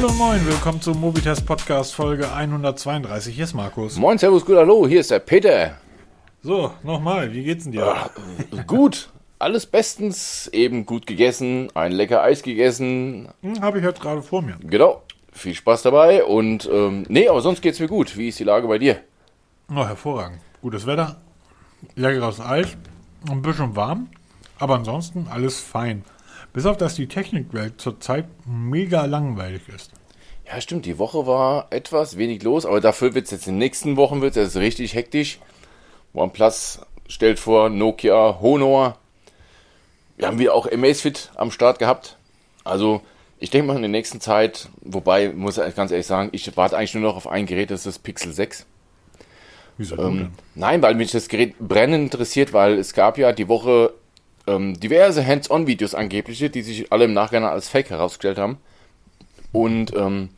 Hallo moin, willkommen zum Mobitest Podcast Folge 132. Hier ist Markus. Moin, Servus, gut, hallo, hier ist der Peter. So, nochmal, wie geht's denn dir? Ach, gut, alles bestens, eben gut gegessen, ein lecker Eis gegessen. Hm, Habe ich jetzt gerade vor mir. Genau, viel Spaß dabei und ähm, nee, aber sonst geht's mir gut. Wie ist die Lage bei dir? Oh, hervorragend. Gutes Wetter, leckeres Eis, ein bisschen warm, aber ansonsten alles fein. Bis auf, dass die Technikwelt zurzeit mega langweilig ist. Ja, stimmt, die Woche war etwas wenig los, aber dafür wird's jetzt in den nächsten Wochen wird's jetzt richtig hektisch. OnePlus stellt vor, Nokia, Honor. Wir haben wieder auch Amazfit am Start gehabt. Also, ich denke mal in der nächsten Zeit, wobei, muss ich ganz ehrlich sagen, ich warte eigentlich nur noch auf ein Gerät, das ist das Pixel 6. Wieso Ähm, nein, weil mich das Gerät brennend interessiert, weil es gab ja die Woche ähm, diverse Hands-on-Videos angebliche, die sich alle im Nachgang als Fake herausgestellt haben. Und ähm,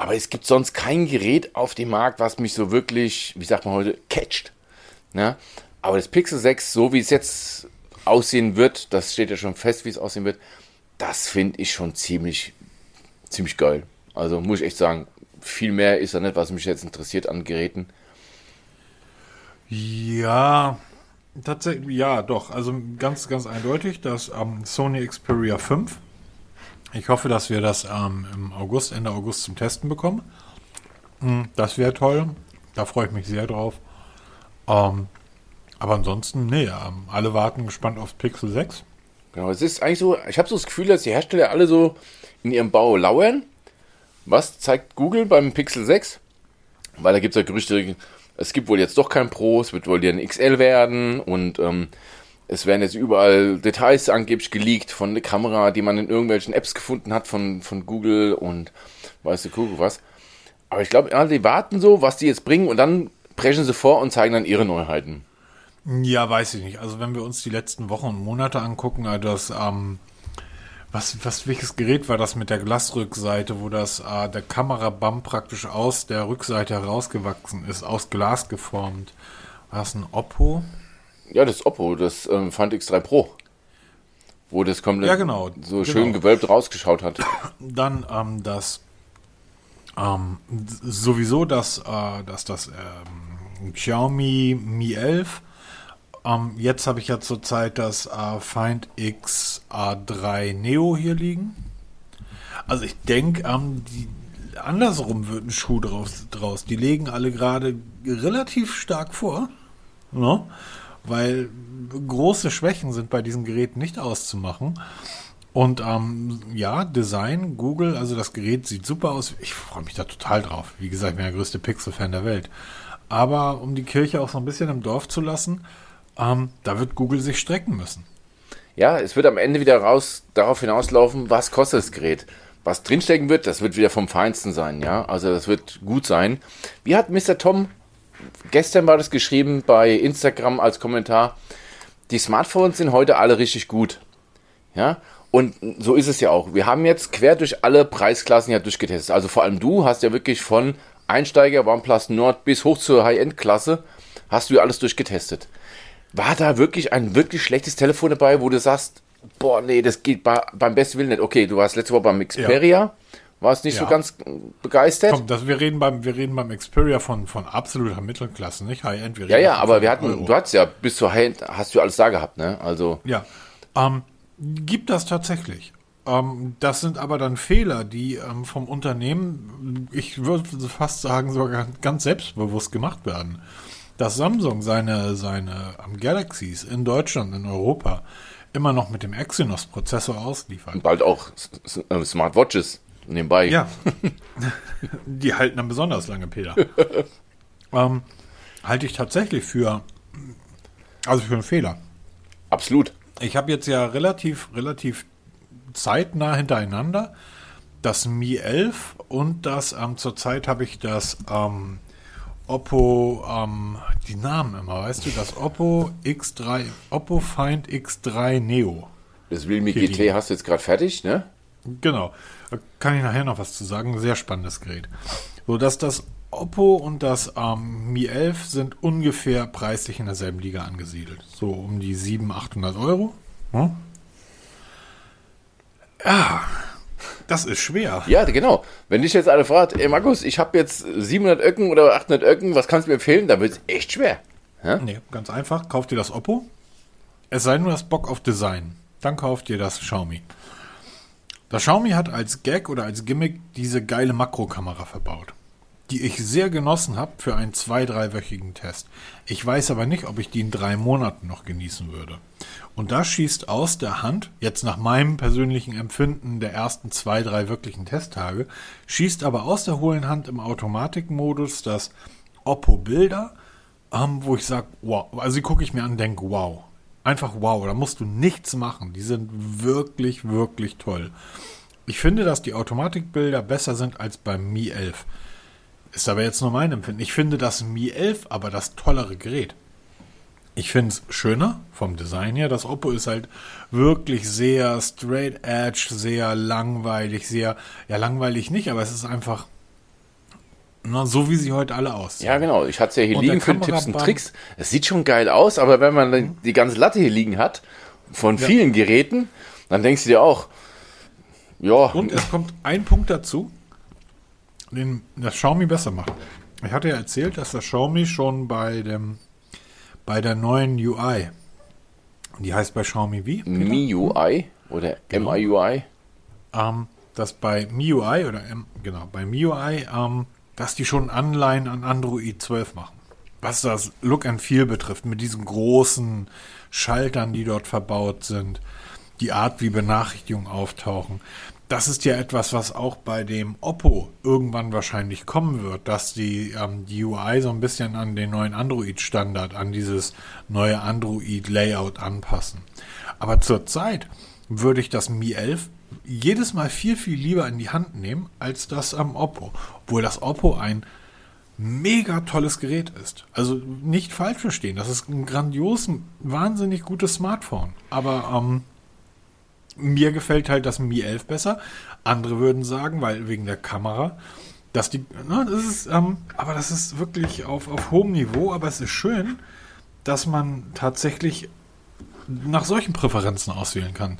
aber es gibt sonst kein Gerät auf dem Markt, was mich so wirklich, wie sagt man heute, catcht. Ne? Aber das Pixel 6, so wie es jetzt aussehen wird, das steht ja schon fest, wie es aussehen wird, das finde ich schon ziemlich, ziemlich geil. Also muss ich echt sagen, viel mehr ist da nicht, was mich jetzt interessiert an Geräten. Ja, tatsächlich, ja, doch. Also ganz, ganz eindeutig, das ähm, Sony Xperia 5. Ich hoffe, dass wir das ähm, im August, Ende August zum Testen bekommen. Hm, Das wäre toll. Da freue ich mich sehr drauf. Ähm, aber ansonsten, nee, ähm, alle warten gespannt aufs Pixel 6. Genau, es ist eigentlich so, ich habe so das Gefühl, dass die Hersteller alle so in ihrem Bau lauern. Was zeigt Google beim Pixel 6? Weil da gibt es ja Gerüchte, es gibt wohl jetzt doch kein Pro, es wird wohl ein XL werden und ähm, es werden jetzt überall Details angeblich geleakt von der Kamera, die man in irgendwelchen Apps gefunden hat von, von Google und weiß der Kuckuck was. Aber ich glaube, ja, die warten so, was die jetzt bringen und dann brechen sie vor und zeigen dann ihre Neuheiten. Ja, weiß ich nicht. Also wenn wir uns die letzten Wochen und Monate angucken, also das, ähm, was, was, welches Gerät war das mit der Glasrückseite, wo das, äh, der Kamerabump praktisch aus der Rückseite herausgewachsen ist, aus Glas geformt? War das ein Oppo? Ja, das Oppo, das ähm, Find X3 Pro. Wo das komplett Ja, genau, so genau. schön gewölbt rausgeschaut hat. Dann ähm, das, ähm, sowieso das, äh, das, das ähm, Xiaomi Mi 11. Ähm, jetzt habe ich ja zurzeit das äh, Find X A3 Neo hier liegen. Also ich denke, ähm, andersrum wird ein Schuh draus, draus. Die legen alle gerade relativ stark vor. Ne? Weil große Schwächen sind bei diesen Geräten nicht auszumachen. Und ähm, ja, Design, Google, also das Gerät sieht super aus. Ich freue mich da total drauf. Wie gesagt, ich bin der größte Pixel-Fan der Welt. Aber um die Kirche auch so ein bisschen im Dorf zu lassen, ähm, da wird Google sich strecken müssen. Ja, es wird am Ende wieder raus darauf hinauslaufen, was kostet das Gerät. Was drinstecken wird, das wird wieder vom Feinsten sein, ja. Also das wird gut sein. Wie hat Mr. Tom, gestern war das geschrieben bei Instagram als Kommentar, die Smartphones sind heute alle richtig gut. Ja, und so ist es ja auch. Wir haben jetzt quer durch alle Preisklassen ja durchgetestet. Also vor allem du hast ja wirklich von Einsteiger OnePlus Nord bis hoch zur High-End-Klasse hast du ja alles durchgetestet. War da wirklich ein wirklich schlechtes Telefon dabei, wo du sagst, boah, nee, das geht bei, beim besten Willen nicht. Okay, du warst letzte Woche beim Xperia, warst nicht so Ja. ganz begeistert. Komm, das, wir, reden beim, wir reden beim Xperia von, von absoluter Mittelklasse, nicht High-End. Ja, ja, aber wir 500 hatten, Euro. du hattest ja bis zur High-End, hast du alles da gehabt, ne? Also, Ja, ähm, gibt das tatsächlich. Ähm, das sind aber dann Fehler, die ähm, vom Unternehmen, ich würde fast sagen, sogar ganz selbstbewusst gemacht werden. Dass Samsung seine, seine ähm, Galaxies in Deutschland, in Europa, immer noch mit dem Exynos-Prozessor ausliefert. bald auch äh, Smartwatches nebenbei. Ja, die halten dann besonders lange, Peter. ähm, halte ich tatsächlich für, also für einen Fehler. Absolut. Ich habe jetzt ja relativ, relativ zeitnah hintereinander das Mi 11 und das, ähm, zurzeit habe ich das ähm, Oppo, ähm, die Namen immer, weißt du, das Oppo X3, Oppo Find X3 Neo. Das Realme GT liegen. hast du jetzt gerade fertig, ne? Genau. Da kann ich nachher noch was zu sagen. Sehr spannendes Gerät. So, dass das Oppo und das ähm, Mi 11 sind ungefähr preislich in derselben Liga angesiedelt. So um die 700, 800 Euro. Hm? Ja, Das ist schwer. Ja, genau. Wenn dich jetzt alle fragt, ey Markus, ich habe jetzt 700 Öcken oder 800 Öcken, was kannst du mir empfehlen? Dann wird es echt schwer. Ja? Nee, ganz einfach. Kauf dir das Oppo. Es sei nur das Bock auf Design. Dann kauft ihr das Xiaomi. Das Xiaomi hat als Gag oder als Gimmick diese geile Makrokamera verbaut, die ich sehr genossen habe für einen zwei-, dreiwöchigen Test. Ich weiß aber nicht, ob ich die in drei Monaten noch genießen würde. Und das schießt aus der Hand, jetzt nach meinem persönlichen Empfinden der ersten zwei, drei wirklichen Testtage, schießt aber aus der hohlen Hand im Automatikmodus das Oppo Bilder, ähm, wo ich sage, wow, also die gucke ich mir an und denke, wow. Einfach wow, da musst du nichts machen. Die sind wirklich, wirklich toll. Ich finde, dass die Automatikbilder besser sind als beim Mi 11. Ist aber jetzt nur mein Empfinden. Ich finde das Mi 11 aber das tollere Gerät. Ich finde es schöner vom Design her. Das Oppo ist halt wirklich sehr straight edge, sehr langweilig, sehr, ja, langweilig nicht, aber es ist einfach na, so wie sie heute alle aussehen. Ja, genau. Ich hatte es ja hier und liegen für Tipps und Tricks. Es sieht schon geil aus, aber wenn man mhm. die ganze Latte hier liegen hat, von ja. vielen Geräten, dann denkst du dir auch, ja. Und es kommt ein Punkt dazu, den das Xiaomi besser macht. Ich hatte ja erzählt, dass das Xiaomi schon bei dem bei der neuen UI. Die heißt bei Xiaomi wie? MIUI oder genau. MIUI? Ähm, dass bei MIUI oder M, genau, bei MIUI, ähm, dass die schon Anleihen an Android 12 machen. Was das Look and Feel betrifft, mit diesen großen Schaltern, die dort verbaut sind, die Art, wie Benachrichtigungen auftauchen das ist ja etwas, was auch bei dem Oppo irgendwann wahrscheinlich kommen wird, dass die, ähm, die UI so ein bisschen an den neuen Android-Standard, an dieses neue Android-Layout anpassen. Aber zurzeit würde ich das Mi 11 jedes Mal viel, viel lieber in die Hand nehmen als das am Oppo. Obwohl das Oppo ein mega tolles Gerät ist. Also nicht falsch verstehen, das ist ein grandios, wahnsinnig gutes Smartphone. Aber ähm, mir gefällt halt das Mi 11 besser. Andere würden sagen, weil wegen der Kamera, dass die, na, das ist, ähm, aber das ist wirklich auf, auf hohem Niveau, aber es ist schön, dass man tatsächlich nach solchen Präferenzen auswählen kann.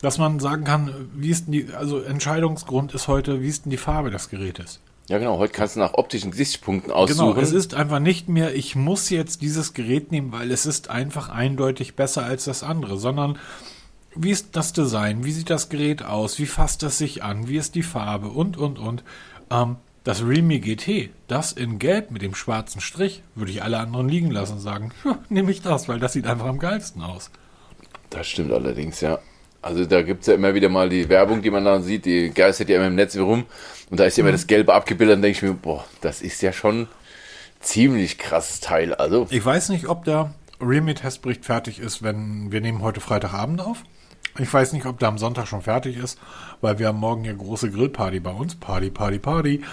Dass man sagen kann, wie ist denn die, also Entscheidungsgrund ist heute, wie ist denn die Farbe des Gerätes? Ja, genau. Heute kannst du nach optischen Gesichtspunkten aussuchen. Genau, es ist einfach nicht mehr, ich muss jetzt dieses Gerät nehmen, weil es ist einfach eindeutig besser als das andere, sondern wie ist das Design? Wie sieht das Gerät aus? Wie fasst das sich an? Wie ist die Farbe? Und, und, und. Ähm, das Realme GT, das in Gelb mit dem schwarzen Strich, würde ich alle anderen liegen lassen und sagen, nehme ich das, weil das sieht einfach am geilsten aus. Das stimmt allerdings, ja. Also da gibt es ja immer wieder mal die Werbung, die man da sieht, die geistert ja immer im Netz rum und da ist ja immer mhm. das Gelbe abgebildet und denke ich mir, boah, das ist ja schon ziemlich krasses Teil. Also. Ich weiß nicht, ob der Realme-Testbericht fertig ist, wenn wir nehmen heute Freitagabend auf. Ich weiß nicht, ob der am Sonntag schon fertig ist, weil wir haben morgen hier große Grillparty bei uns. Party, Party, Party.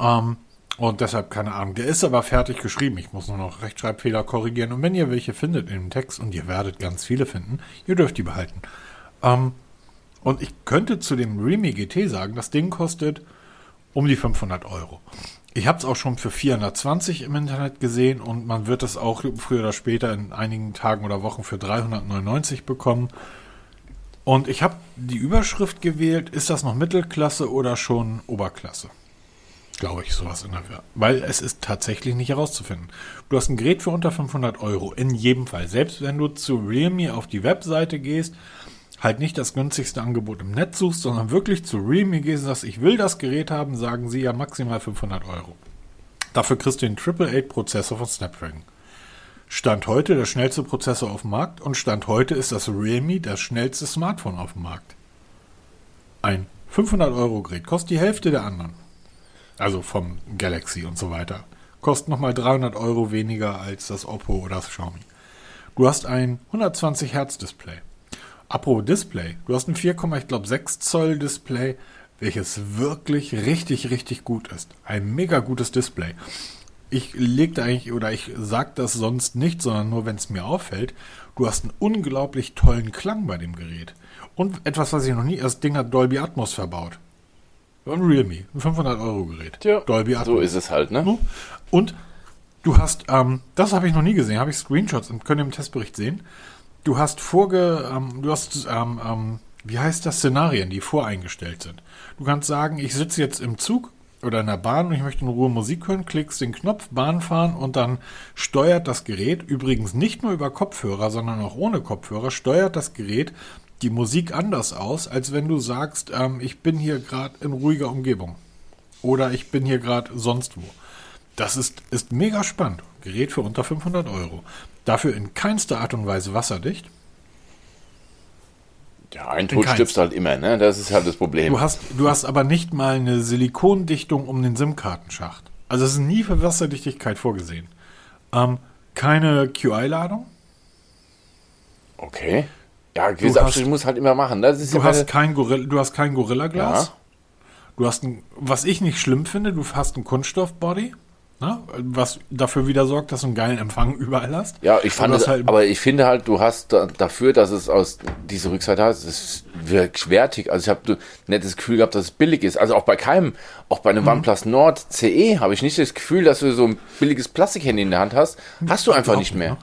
Ähm, und deshalb keine Ahnung. Der ist aber fertig geschrieben. Ich muss nur noch Rechtschreibfehler korrigieren. Und wenn ihr welche findet in dem Text, und ihr werdet ganz viele finden, ihr dürft die behalten. Ähm, und ich könnte zu dem Realme GT sagen, das Ding kostet um die 500 Euro. Ich habe es auch schon für 420 im Internet gesehen und man wird es auch früher oder später in einigen Tagen oder Wochen für 399 bekommen. Und ich habe die Überschrift gewählt, ist das noch Mittelklasse oder schon Oberklasse? Glaube ich, sowas in der Welt. Weil es ist tatsächlich nicht herauszufinden. Du hast ein Gerät für unter 500 Euro, in jedem Fall. Selbst wenn du zu Realme auf die Webseite gehst, halt nicht das günstigste Angebot im Netz suchst, sondern wirklich zu Realme gehst und sagst, ich will das Gerät haben, sagen sie ja maximal 500 Euro. Dafür kriegst du den Triple 8 Prozessor von Snapdragon. Stand heute der schnellste Prozessor auf dem Markt und Stand heute ist das Realme das schnellste Smartphone auf dem Markt. Ein 500 Euro Gerät kostet die Hälfte der anderen. Also vom Galaxy und so weiter. Kostet nochmal 300 Euro weniger als das Oppo oder das Xiaomi. Du hast ein 120 Hertz Display. Apropos Display. Du hast ein 4,6 Zoll Display, welches wirklich richtig, richtig gut ist. Ein mega gutes Display ich legte eigentlich oder ich sage das sonst nicht, sondern nur, wenn es mir auffällt. Du hast einen unglaublich tollen Klang bei dem Gerät. Und etwas, was ich noch nie, das Ding hat Dolby Atmos verbaut. Ein Realme, ein 500 Euro Gerät. Ja, Dolby Atmos. So ist es halt, ne? Und du hast, ähm, das habe ich noch nie gesehen, habe ich Screenshots und könnt ihr im Testbericht sehen. Du hast vorge, ähm, du hast ähm, ähm, wie heißt das, Szenarien, die voreingestellt sind. Du kannst sagen, ich sitze jetzt im Zug oder in der Bahn und ich möchte in Ruhe Musik hören, klickst den Knopf, Bahn fahren und dann steuert das Gerät, übrigens nicht nur über Kopfhörer, sondern auch ohne Kopfhörer, steuert das Gerät die Musik anders aus, als wenn du sagst, ähm, ich bin hier gerade in ruhiger Umgebung. Oder ich bin hier gerade sonst wo. Das ist, ist mega spannend. Gerät für unter 500 Euro. Dafür in keinster Art und Weise wasserdicht. Ja, ein Tod stirbst halt immer, ne? Das ist halt das Problem. Du hast, du hast aber nicht mal eine Silikondichtung um den SIM-Kartenschacht. Also es ist nie für Wasserdichtigkeit vorgesehen. Ähm, keine QI-Ladung. Okay. Ja, gewisse Abstriche muss halt immer machen. Das ist du, hast kein Gorilla, du hast kein Gorilla-Glas. Ja. Du hast ein, was ich nicht schlimm finde, du hast ein Kunststoff-Body. Ne? Was dafür wieder sorgt, dass du einen geilen Empfang überall hast. Ja, ich fand es, halt aber ich finde halt, du hast da, dafür, dass es aus dieser Rückseite hast, es wirkt wertig. Also ich habe nicht das Gefühl gehabt, dass es billig ist. Also auch bei keinem, auch bei einem mhm. OnePlus Nord CE habe ich nicht das Gefühl, dass du so ein billiges Plastikhandy in der Hand hast. Hast du einfach nicht mehr.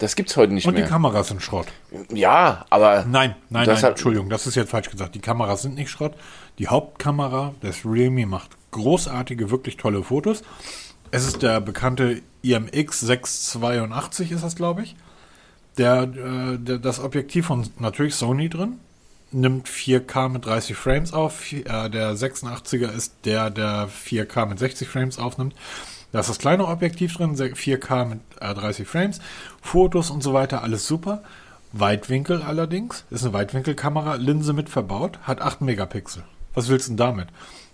Das gibt's heute nicht Und mehr. Und die Kameras sind Schrott. Ja, aber. Nein, nein, nein, Entschuldigung, das ist jetzt falsch gesagt. Die Kameras sind nicht Schrott. Die Hauptkamera des Realme macht großartige, wirklich tolle Fotos. Es ist der bekannte IMX 682 ist das, glaube ich. Der, äh, der, das Objektiv von natürlich Sony drin nimmt 4K mit 30 Frames auf. Äh, der 86er ist der, der 4K mit 60 Frames aufnimmt. Da ist das kleine Objektiv drin, 4K mit äh, 30 Frames. Fotos und so weiter, alles super. Weitwinkel allerdings, ist eine Weitwinkelkamera, Linse mit verbaut, hat 8 Megapixel. Was willst du denn damit?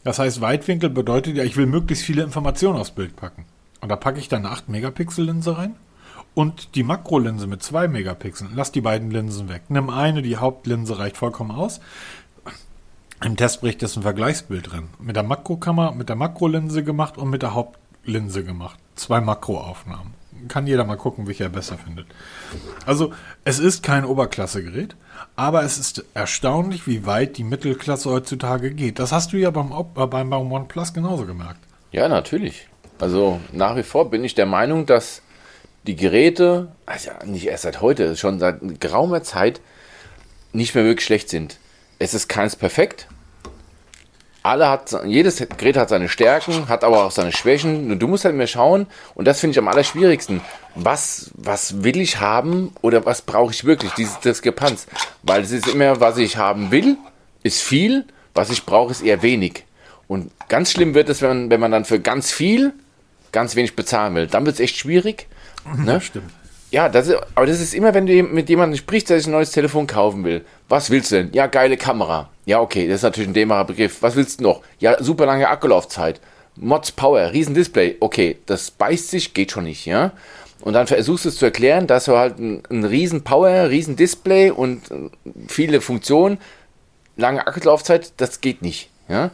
Das heißt, Weitwinkel bedeutet ja, ich will möglichst viele Informationen aufs Bild packen. Und da packe ich dann eine 8 Megapixel Linse rein und die Makrolinse mit 2 Megapixeln. Lass die beiden Linsen weg. Nimm eine, die Hauptlinse reicht vollkommen aus. Im Testbericht ist ein Vergleichsbild drin. Mit der Makrokamera, mit der Makrolinse gemacht und mit der Hauptlinse gemacht. Zwei Makroaufnahmen. Kann jeder mal gucken, welcher er besser findet. Also, es ist kein Oberklassegerät. Aber es ist erstaunlich, wie weit die Mittelklasse heutzutage geht. Das hast du ja beim, äh, beim, beim OnePlus genauso gemerkt. Ja, natürlich. Also nach wie vor bin ich der Meinung, dass die Geräte, also nicht erst seit heute, schon seit geraumer Zeit nicht mehr wirklich schlecht sind. Es ist keins perfekt, alle hat, jedes Gerät hat seine Stärken, hat aber auch seine Schwächen. Und du musst halt mehr schauen, und das finde ich am allerschwierigsten. Was, was will ich haben oder was brauche ich wirklich? Dieses Diskrepanz. Weil es ist immer, was ich haben will, ist viel, was ich brauche, ist eher wenig. Und ganz schlimm wird es, wenn man, wenn man dann für ganz viel ganz wenig bezahlen will. Dann wird es echt schwierig. Ne? Stimmt. Ja, das ist, aber das ist immer, wenn du mit jemandem sprichst, der sich ein neues Telefon kaufen will. Was willst du denn? Ja, geile Kamera. Ja, okay, das ist natürlich ein dämmerer Begriff. Was willst du noch? Ja, super lange Akkulaufzeit. Mods Power, Riesendisplay. Okay, das beißt sich, geht schon nicht, ja? Und dann versuchst du es zu erklären, dass du halt ein, ein riesen Power, riesen Display und äh, viele Funktionen, lange Akkulaufzeit, das geht nicht, ja?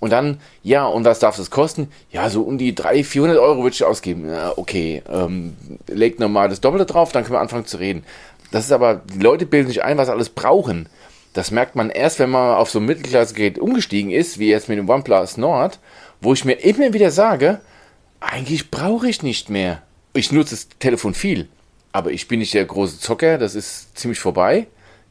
Und dann, ja, und was darf das kosten? Ja, so um die 300, 400 Euro würde ich ausgeben. Ja, okay, ähm, legt nochmal das Doppelte drauf, dann können wir anfangen zu reden. Das ist aber, die Leute bilden sich ein, was alles brauchen. Das merkt man erst, wenn man auf so ein Mittelklassegerät umgestiegen ist, wie jetzt mit dem OnePlus Nord, wo ich mir immer wieder sage, eigentlich brauche ich nicht mehr. Ich nutze das Telefon viel, aber ich bin nicht der große Zocker, das ist ziemlich vorbei.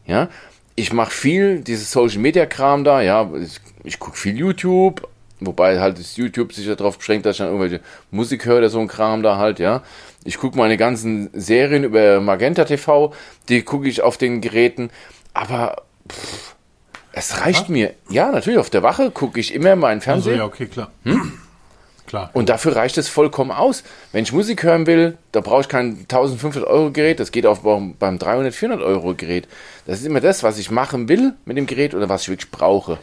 Ja, ich mache viel dieses Social Media Kram da, ja, ich, ich gucke viel YouTube, wobei halt das YouTube sich darauf beschränkt, dass ich dann irgendwelche Musik höre oder so ein Kram da halt, ja. Ich gucke meine ganzen Serien über Magenta TV, die gucke ich auf den Geräten, aber pff, es reicht Aha. mir. Ja, natürlich, auf der Wache gucke ich immer meinen Fernseher. Also, ja, okay, klar. Hm? Klar. Und dafür reicht es vollkommen aus. Wenn ich Musik hören will, da brauche ich kein 1500 Euro Gerät, das geht auch beim 300, 400 Euro Gerät. Das ist immer das, was ich machen will mit dem Gerät oder was ich wirklich brauche.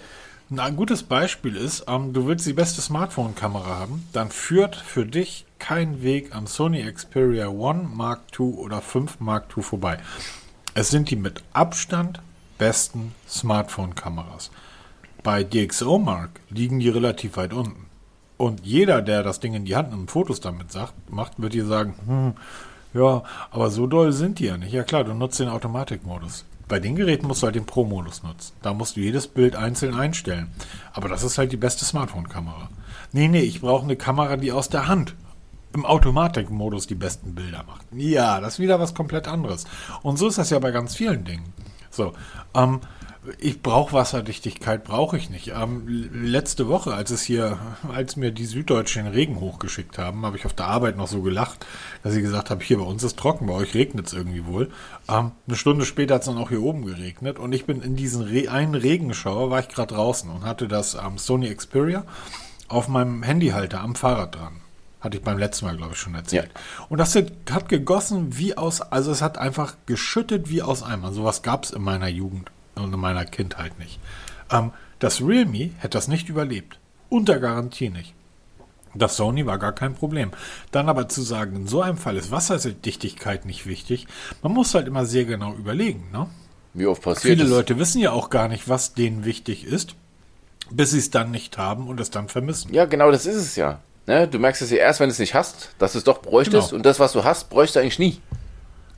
Na, ein gutes Beispiel ist, ähm, du willst die beste Smartphone-Kamera haben, dann führt für dich kein Weg am Sony Xperia One Mark II oder 5 Mark II vorbei. Es sind die mit Abstand besten Smartphone-Kameras. Bei DxO Mark liegen die relativ weit unten. Und jeder, der das Ding in die Hand und Fotos damit sagt, macht, wird dir sagen, hm, ja, aber so doll sind die ja nicht. Ja klar, du nutzt den Automatikmodus. Bei den Geräten musst du halt den Pro-Modus nutzen. Da musst du jedes Bild einzeln einstellen. Aber das ist halt die beste Smartphone-Kamera. Nee, nee, ich brauche eine Kamera, die aus der Hand im Automatikmodus die besten Bilder macht. Ja, das ist wieder was komplett anderes. Und so ist das ja bei ganz vielen Dingen. So, ähm, ich brauche Wasserdichtigkeit, brauche ich nicht. Ähm, letzte Woche, als es hier, als mir die Süddeutschen den Regen hochgeschickt haben, habe ich auf der Arbeit noch so gelacht, dass ich gesagt habe, hier bei uns ist trocken, bei euch regnet es irgendwie wohl. Ähm, eine Stunde später hat es dann auch hier oben geregnet und ich bin in diesen Re einen Regenschauer, war ich gerade draußen und hatte das ähm, Sony Xperia auf meinem Handyhalter am Fahrrad dran. Hatte ich beim letzten Mal, glaube ich, schon erzählt. Ja. Und das hat gegossen wie aus, also es hat einfach geschüttet wie aus Eimer. Sowas gab es in meiner Jugend und in meiner Kindheit nicht. Ähm, das Realme hätte das nicht überlebt. Unter Garantie nicht. Das Sony war gar kein Problem. Dann aber zu sagen, in so einem Fall ist Wasserdichtigkeit nicht wichtig, man muss halt immer sehr genau überlegen. Ne? Wie oft passiert Viele das? Leute wissen ja auch gar nicht, was denen wichtig ist, bis sie es dann nicht haben und es dann vermissen. Ja, genau das ist es ja. Ne? Du merkst es ja erst, wenn du es nicht hast, dass du es doch bräuchtest genau. und das, was du hast, bräuchst du eigentlich nie.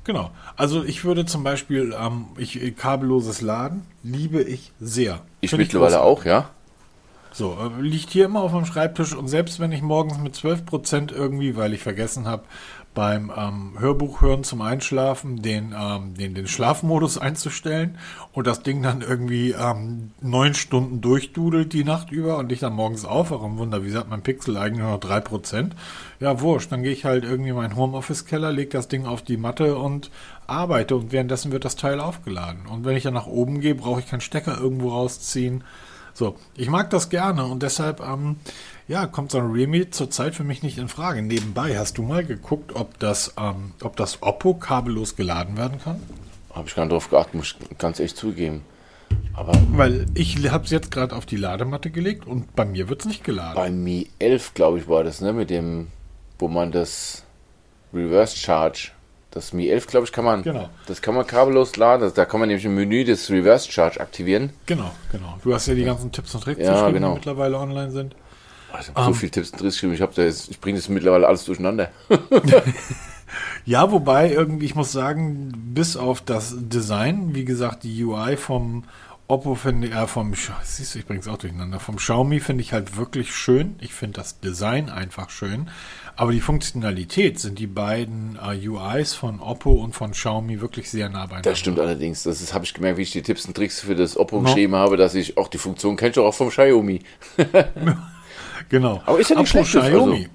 Genau. Also ich würde zum Beispiel ähm, ich, kabelloses Laden liebe ich sehr. Ich Find mittlerweile ich auch, ja. So, äh, liegt hier immer auf dem Schreibtisch und selbst wenn ich morgens mit 12% irgendwie, weil ich vergessen habe, beim ähm, Hörbuch hören zum Einschlafen den, ähm, den, den Schlafmodus einzustellen und das Ding dann irgendwie ähm, neun Stunden durchdudelt die Nacht über und ich dann morgens aufwache und wunder, wie sagt mein Pixel eigentlich nur noch drei Prozent? Ja, wurscht, dann gehe ich halt irgendwie in meinen Homeoffice-Keller, lege das Ding auf die Matte und arbeite und währenddessen wird das Teil aufgeladen. Und wenn ich dann nach oben gehe, brauche ich keinen Stecker irgendwo rausziehen. So, ich mag das gerne und deshalb, ähm, ja, kommt so ein Realme zurzeit für mich nicht in Frage. Nebenbei, hast du mal geguckt, ob das, ähm, ob das Oppo kabellos geladen werden kann? Habe ich gar nicht drauf geachtet, muss ich ganz echt zugeben. Aber Weil ich habe es jetzt gerade auf die Ladematte gelegt und bei mir wird es nicht geladen. Bei Mi 11, glaube ich, war das, ne? Mit dem, wo man das Reverse Charge das Mi 11, glaube ich, kann man, genau. das kann man kabellos laden. Da kann man nämlich im Menü das Reverse Charge aktivieren. Genau, genau. Du hast ja die ganzen Tipps und Tricks ja, genau. die mittlerweile online sind. Also, um, so ähm. viele Tipps und Tricks geschrieben. Ich, ich bringe das mittlerweile alles durcheinander. ja, wobei irgendwie, ich muss sagen, bis auf das Design, wie gesagt, die UI vom Oppo finde ich, äh, vom, siehst du, ich bringe es auch durcheinander, vom Xiaomi finde ich halt wirklich schön. Ich finde das Design einfach schön. Aber die Funktionalität sind die beiden äh, UIs von Oppo und von Xiaomi wirklich sehr nah beieinander. Das stimmt allerdings. Das habe ich gemerkt, wie ich die Tipps und Tricks für das Oppo no. geschrieben habe, dass ich auch die Funktion kenne ich auch vom Xiaomi. genau. Aber ist ja nicht schlecht. Xiaomi. Also.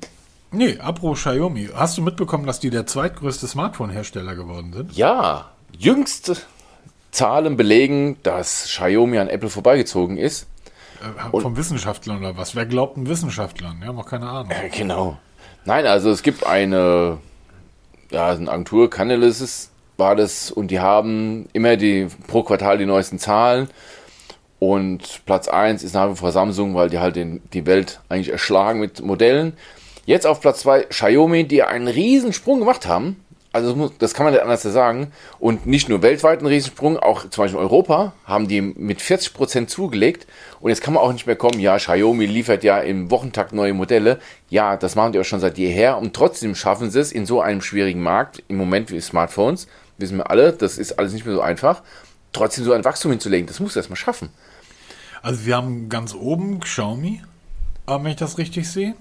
Nee, Apro Xiaomi. Hast du mitbekommen, dass die der zweitgrößte Smartphone-Hersteller geworden sind? Ja. Jüngste Zahlen belegen, dass Xiaomi an Apple vorbeigezogen ist. Äh, vom Wissenschaftler oder was? Wer glaubt einen Wissenschaftlern? Ja, noch keine Ahnung. Äh, genau. Nein, also es gibt eine, ja, eine Agentur, Canalys war das, und die haben immer die pro Quartal die neuesten Zahlen. Und Platz 1 ist nach wie vor Samsung, weil die halt den, die Welt eigentlich erschlagen mit Modellen. Jetzt auf Platz 2 Xiaomi, die einen riesen Sprung gemacht haben. Also das kann man nicht anders sagen. Und nicht nur weltweit einen Riesensprung, auch zum Beispiel in Europa haben die mit 40% zugelegt. Und jetzt kann man auch nicht mehr kommen, ja, Xiaomi liefert ja im Wochentakt neue Modelle. Ja, das machen die auch schon seit jeher. Und trotzdem schaffen sie es in so einem schwierigen Markt, im Moment wie Smartphones, wissen wir alle, das ist alles nicht mehr so einfach, trotzdem so ein Wachstum hinzulegen. Das muss erstmal schaffen. Also wir haben ganz oben Xiaomi, wenn ich das richtig sehe.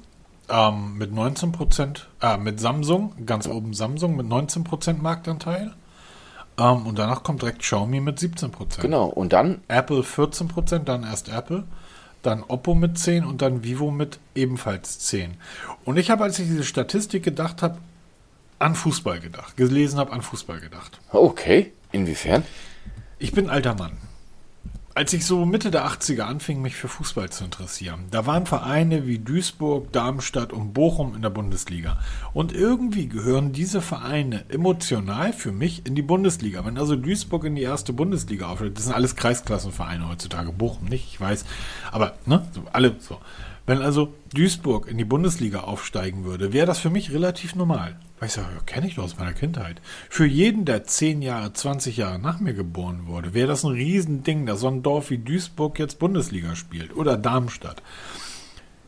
Ähm, mit 19 Prozent, äh, mit Samsung, ganz oben Samsung mit 19 Prozent Marktanteil. Ähm, und danach kommt direkt Xiaomi mit 17 Prozent. Genau, und dann? Apple 14 Prozent, dann erst Apple, dann Oppo mit 10 und dann Vivo mit ebenfalls 10. Und ich habe, als ich diese Statistik gedacht habe, an Fußball gedacht, gelesen habe, an Fußball gedacht. Okay, inwiefern? Ich bin alter Mann als ich so Mitte der 80er anfing, mich für Fußball zu interessieren, da waren Vereine wie Duisburg, Darmstadt und Bochum in der Bundesliga. Und irgendwie gehören diese Vereine emotional für mich in die Bundesliga. Wenn also Duisburg in die erste Bundesliga aufsteigt, das sind alles Kreisklassenvereine heutzutage, Bochum nicht, ich weiß, aber ne, alle so. Wenn also Duisburg in die Bundesliga aufsteigen würde, wäre das für mich relativ normal. Sage, ja, kenne ich doch aus meiner Kindheit. Für jeden, der 10 Jahre, 20 Jahre nach mir geboren wurde, wäre das ein Riesending, dass so ein Dorf wie Duisburg jetzt Bundesliga spielt. Oder Darmstadt.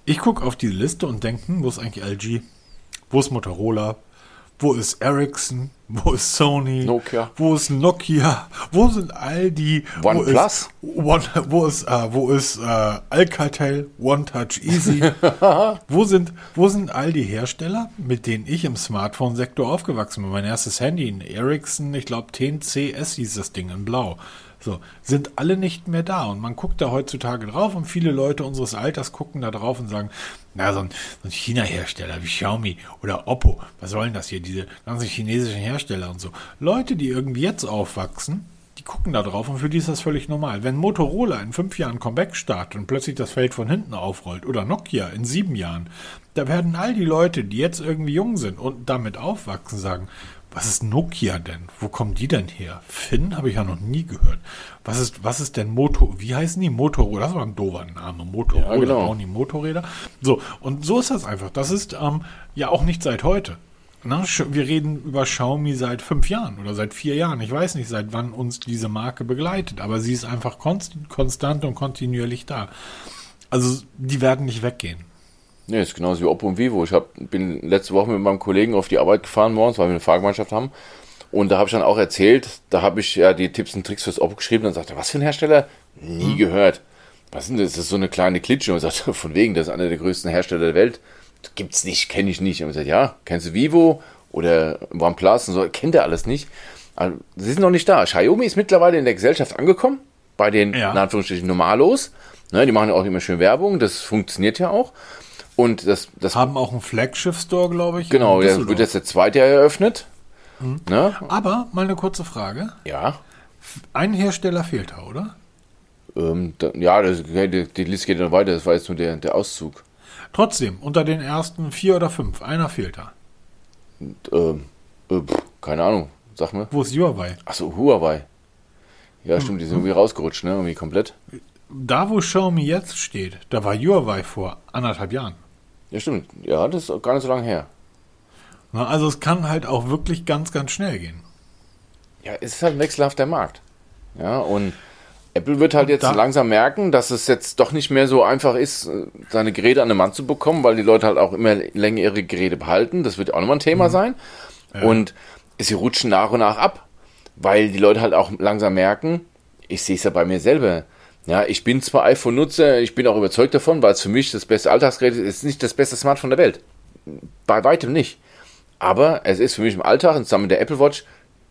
Ich gucke auf diese Liste und denke, hm, wo ist eigentlich LG? Wo ist Motorola? Wo ist Ericsson? Wo ist Sony? Nokia. Wo ist Nokia? Wo sind all die? OnePlus? Wo ist, One, wo ist, äh, wo ist äh, Alcatel? One Touch Easy? wo, sind, wo sind all die Hersteller, mit denen ich im Smartphone-Sektor aufgewachsen bin? Mein erstes Handy, ein Ericsson, ich glaube TNCS hieß das Ding in blau. So, sind alle nicht mehr da. Und man guckt da heutzutage drauf und viele Leute unseres Alters gucken da drauf und sagen, na, so ein, so ein China-Hersteller wie Xiaomi oder Oppo, was sollen das hier, diese ganzen chinesischen Hersteller und so. Leute, die irgendwie jetzt aufwachsen, die gucken da drauf und für die ist das völlig normal. Wenn Motorola in fünf Jahren Comeback startet und plötzlich das Feld von hinten aufrollt oder Nokia in sieben Jahren, da werden all die Leute, die jetzt irgendwie jung sind und damit aufwachsen, sagen, was ist Nokia denn? Wo kommen die denn her? Finn habe ich ja noch nie gehört. Was ist, was ist denn Motor, wie heißen die? Motorola, das war ein doofer Name. Motorola, ja, genau. die Motorräder. So, und so ist das einfach. Das ist ähm, ja auch nicht seit heute. Na, wir reden über Xiaomi seit fünf Jahren oder seit vier Jahren. Ich weiß nicht, seit wann uns diese Marke begleitet, aber sie ist einfach konstant und kontinuierlich da. Also, die werden nicht weggehen. Nee, ist genauso wie Oppo und Vivo. Ich hab, bin letzte Woche mit meinem Kollegen auf die Arbeit gefahren morgens, weil wir eine Fahrgemeinschaft haben. Und da habe ich dann auch erzählt, da habe ich ja die Tipps und Tricks fürs Oppo geschrieben. Dann sagte er, was für ein Hersteller? Nie hm. gehört. Was ist denn das? Das ist so eine kleine Klitsche. Und sagte, von wegen, das ist einer der größten Hersteller der Welt. Gibt's nicht, kenne ich nicht. Und ich sagte, ja, kennst du Vivo oder OnePlus und so? Kennt er alles nicht. Also, sie sind noch nicht da. Xiaomi ist mittlerweile in der Gesellschaft angekommen, bei den, ja. in Anführungsstrichen, Normalos. Ne, die machen ja auch immer schön Werbung, das funktioniert ja auch. Und das, das haben auch einen Flagship-Store, glaube ich. Genau, der wird jetzt der zweite eröffnet. Mhm. Ne? Aber mal eine kurze Frage. Ja. Ein Hersteller fehlt da, oder? Ähm, da, ja, das, die, die, Liste geht dann weiter. Das war jetzt nur der, der Auszug. Trotzdem, unter den ersten vier oder fünf, einer fehlt da. Ähm, äh, keine Ahnung, sag mir. Wo ist Huawei? Achso, Huawei. Ja, stimmt, die sind irgendwie rausgerutscht, ne? Irgendwie komplett. Da, wo Xiaomi jetzt steht, da war Huawei vor anderthalb Jahren. Ja, stimmt. Ja, das ist gar nicht so lange her. Na, also es kann halt auch wirklich ganz, ganz schnell gehen. Ja, es ist halt ein wechselhafter Markt. Ja, und Apple wird halt jetzt da, langsam merken, dass es jetzt doch nicht mehr so einfach ist, seine Geräte an den Mann zu bekommen, weil die Leute halt auch immer länger ihre Geräte behalten. Das wird auch nochmal ein Thema mhm. sein. Ja. Und sie rutschen nach und nach ab, weil die Leute halt auch langsam merken, ich sehe es ja bei mir selber. Ja, ich bin zwar iPhone-Nutzer, ich bin auch überzeugt davon, weil es für mich das beste Alltagsgerät ist, Es ist nicht das beste Smartphone der Welt. Bei weitem nicht. Aber es ist für mich im Alltag zusammen mit der Apple Watch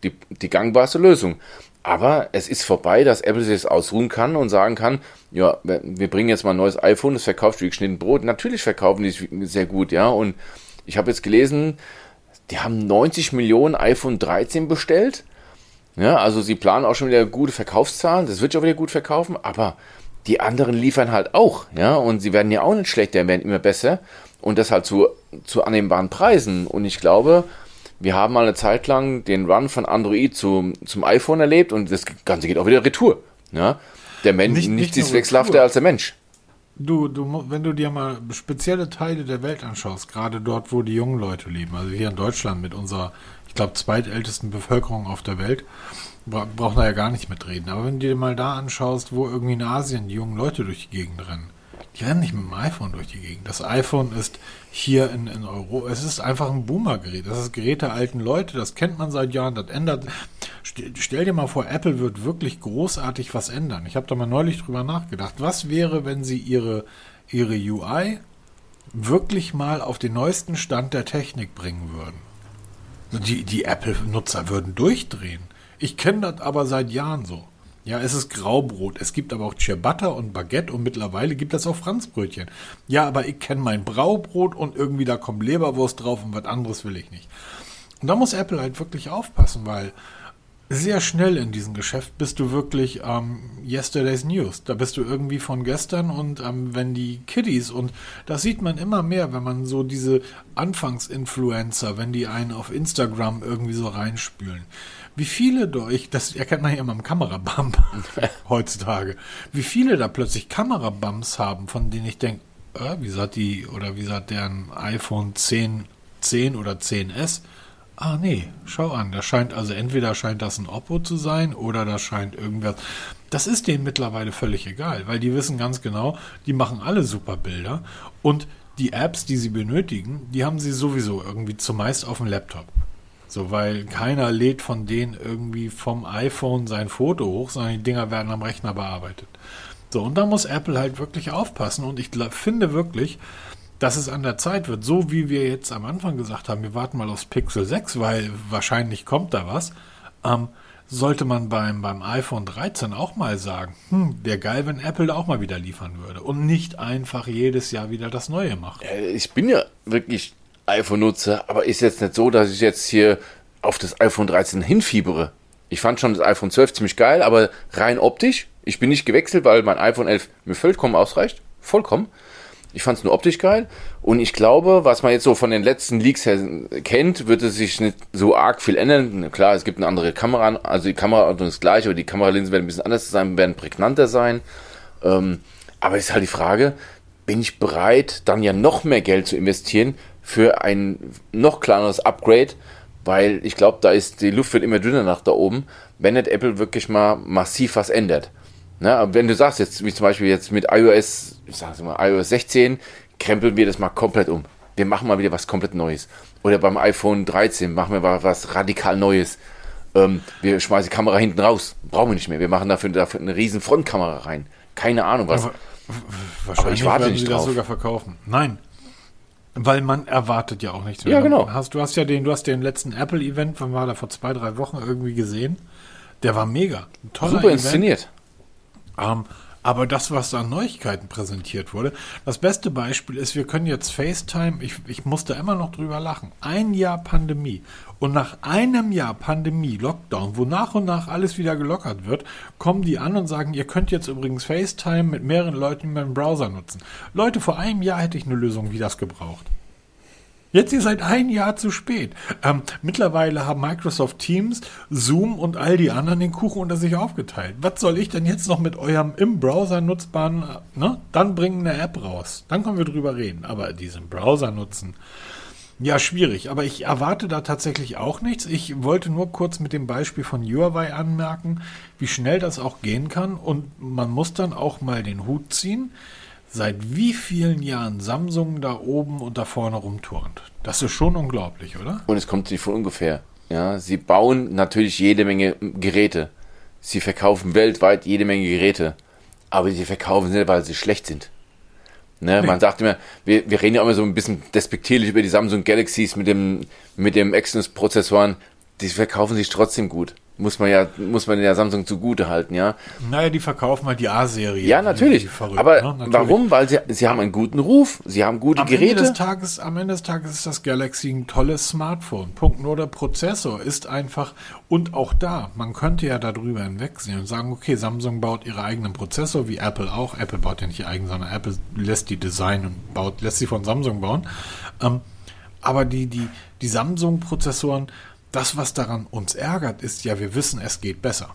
die, die gangbarste Lösung. Aber es ist vorbei, dass Apple sich das ausruhen kann und sagen kann, ja, wir bringen jetzt mal ein neues iPhone, das verkauft wie geschnitten Brot. Natürlich verkaufen die sehr gut, ja. Und ich habe jetzt gelesen, die haben 90 Millionen iPhone 13 bestellt ja, also sie planen auch schon wieder gute Verkaufszahlen, das wird schon wieder gut verkaufen, aber die anderen liefern halt auch, ja, und sie werden ja auch nicht schlechter, werden immer besser und das halt zu, zu annehmbaren Preisen. Und ich glaube, wir haben mal eine Zeit lang den Run von Android zum, zum iPhone erlebt und das Ganze geht auch wieder retour. Ja? Der Mensch, nicht, nicht ist wechselhafter als der Mensch. Du, du, wenn du dir mal spezielle Teile der Welt anschaust, gerade dort, wo die jungen Leute leben, also hier in Deutschland mit unserer ich glaube, zweitältesten Bevölkerung auf der Welt. Bra braucht da ja gar nicht mitreden. Aber wenn du dir mal da anschaust, wo irgendwie in Asien die jungen Leute durch die Gegend rennen, die rennen nicht mit dem iPhone durch die Gegend. Das iPhone ist hier in, in Euro, es ist einfach ein Boomer-Gerät. Das ist das Gerät der alten Leute, das kennt man seit Jahren, das ändert. Stell, stell dir mal vor, Apple wird wirklich großartig was ändern. Ich habe da mal neulich drüber nachgedacht. Was wäre, wenn sie ihre, ihre UI wirklich mal auf den neuesten Stand der Technik bringen würden? Die, die Apple-Nutzer würden durchdrehen. Ich kenne das aber seit Jahren so. Ja, es ist Graubrot. Es gibt aber auch Ciabatta und Baguette und mittlerweile gibt es auch Franzbrötchen. Ja, aber ich kenne mein Braubrot und irgendwie da kommt Leberwurst drauf und was anderes will ich nicht. Und da muss Apple halt wirklich aufpassen, weil sehr schnell in diesem Geschäft bist du wirklich ähm, Yesterday's News. Da bist du irgendwie von gestern und ähm, wenn die Kiddies und das sieht man immer mehr, wenn man so diese Anfangsinfluencer, wenn die einen auf Instagram irgendwie so reinspülen. Wie viele durch, das erkennt man ja immer am Kamerabump heutzutage, wie viele da plötzlich Kamerabumps haben, von denen ich denke, äh, wie sagt die oder wie sagt deren iPhone 10, 10 oder 10S? Ah nee, schau an, das scheint also entweder scheint das ein Oppo zu sein oder das scheint irgendwas. Das ist denen mittlerweile völlig egal, weil die wissen ganz genau, die machen alle super Bilder und die Apps, die sie benötigen, die haben sie sowieso irgendwie zumeist auf dem Laptop. So, weil keiner lädt von denen irgendwie vom iPhone sein Foto hoch, sondern die Dinger werden am Rechner bearbeitet. So, und da muss Apple halt wirklich aufpassen und ich finde wirklich, dass es an der Zeit wird, so wie wir jetzt am Anfang gesagt haben, wir warten mal aufs Pixel 6, weil wahrscheinlich kommt da was. Ähm, sollte man beim, beim iPhone 13 auch mal sagen, hm, wäre geil, wenn Apple auch mal wieder liefern würde und nicht einfach jedes Jahr wieder das Neue macht. Ich bin ja wirklich iPhone-Nutzer, aber ist jetzt nicht so, dass ich jetzt hier auf das iPhone 13 hinfiebere. Ich fand schon das iPhone 12 ziemlich geil, aber rein optisch, ich bin nicht gewechselt, weil mein iPhone 11 mir vollkommen ausreicht. Vollkommen. Ich fand es nur optisch geil. Und ich glaube, was man jetzt so von den letzten Leaks her kennt, wird es sich nicht so arg viel ändern. Klar, es gibt eine andere Kamera, also die Kamera ist das gleiche, aber die Kameralinsen werden ein bisschen anders sein, werden prägnanter sein. Ähm, aber ist halt die Frage, bin ich bereit, dann ja noch mehr Geld zu investieren für ein noch kleineres Upgrade, weil ich glaube, da ist die Luft wird immer dünner nach da oben, wenn nicht Apple wirklich mal massiv was ändert. Ne, wenn du sagst, jetzt, wie zum Beispiel jetzt mit iOS, ich sag's mal, iOS 16, krempeln wir das mal komplett um. Wir machen mal wieder was komplett Neues. Oder beim iPhone 13 machen wir mal was radikal Neues. Ähm, wir schmeißen die Kamera hinten raus. Brauchen wir nicht mehr. Wir machen dafür, dafür eine riesen Frontkamera rein. Keine Ahnung was. Aber, wahrscheinlich Aber ich warte werden sie drauf. das sogar verkaufen. Nein. Weil man erwartet ja auch nichts mehr. Ja, genau. Hast, du hast ja den, du hast den letzten Apple-Event, wann war der vor zwei, drei Wochen irgendwie gesehen? Der war mega. Super Event. inszeniert. Ähm, aber das, was da an Neuigkeiten präsentiert wurde, das beste Beispiel ist, wir können jetzt FaceTime, ich, ich musste immer noch drüber lachen, ein Jahr Pandemie. Und nach einem Jahr Pandemie, Lockdown, wo nach und nach alles wieder gelockert wird, kommen die an und sagen, ihr könnt jetzt übrigens FaceTime mit mehreren Leuten in meinem Browser nutzen. Leute, vor einem Jahr hätte ich eine Lösung wie das gebraucht. Jetzt ihr seid ein Jahr zu spät. Ähm, mittlerweile haben Microsoft Teams, Zoom und all die anderen den Kuchen unter sich aufgeteilt. Was soll ich denn jetzt noch mit eurem im Browser nutzbaren, ne? Dann bringen eine App raus. Dann können wir drüber reden. Aber diesen Browser nutzen. Ja, schwierig, aber ich erwarte da tatsächlich auch nichts. Ich wollte nur kurz mit dem Beispiel von Huawei anmerken, wie schnell das auch gehen kann und man muss dann auch mal den Hut ziehen seit wie vielen Jahren Samsung da oben und da vorne rumturnt. Das ist schon unglaublich, oder? Und es kommt nicht von ungefähr. Ja, sie bauen natürlich jede Menge Geräte. Sie verkaufen weltweit jede Menge Geräte. Aber sie verkaufen sie nicht, weil sie schlecht sind. Ne, nee. Man sagt immer, wir, wir reden ja immer so ein bisschen despektierlich über die Samsung Galaxies mit dem, mit dem Exynos-Prozessoren. Die verkaufen sich trotzdem gut muss man ja, muss man ja Samsung zugute halten, ja. Naja, die verkaufen halt die A-Serie. Ja, natürlich. Verrückt, aber ne? natürlich. warum? Weil sie, sie haben einen guten Ruf, sie haben gute am Geräte. Ende des Tages, am Ende des Tages ist das Galaxy ein tolles Smartphone. Punkt nur der Prozessor ist einfach, und auch da, man könnte ja darüber hinwegsehen und sagen, okay, Samsung baut ihre eigenen Prozessor, wie Apple auch. Apple baut ja nicht ihr eigen, sondern Apple lässt die Design und baut, lässt sie von Samsung bauen. Ähm, aber die, die, die Samsung-Prozessoren, das, was daran uns ärgert, ist ja, wir wissen, es geht besser.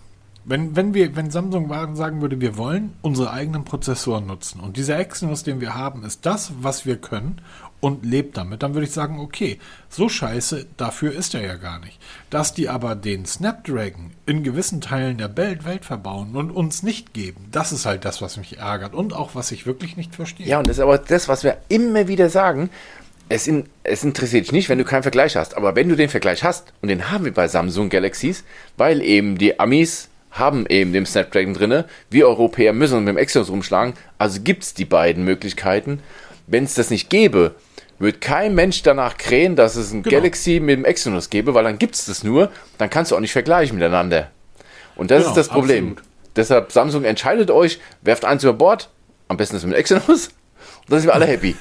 Wenn, wenn, wir, wenn Samsung sagen würde, wir wollen unsere eigenen Prozessoren nutzen und dieser Exynos, den wir haben, ist das, was wir können und lebt damit, dann würde ich sagen, okay, so scheiße, dafür ist er ja gar nicht. Dass die aber den Snapdragon in gewissen Teilen der Welt, Welt verbauen und uns nicht geben, das ist halt das, was mich ärgert und auch was ich wirklich nicht verstehe. Ja, und das ist aber das, was wir immer wieder sagen es, in, es interessiert dich nicht, wenn du keinen Vergleich hast. Aber wenn du den Vergleich hast, und den haben wir bei Samsung Galaxies, weil eben die Amis haben eben den Snapdragon drinne, wir Europäer müssen uns mit dem Exynos rumschlagen, also gibt es die beiden Möglichkeiten. Wenn es das nicht gäbe, wird kein Mensch danach krähen, dass es ein genau. Galaxy mit dem Exynos gäbe, weil dann gibt es das nur, dann kannst du auch nicht vergleichen miteinander. Und das genau, ist das Problem. Absolut. Deshalb, Samsung entscheidet euch, werft eins über Bord, am besten ist mit Exynos, und dann sind wir alle happy.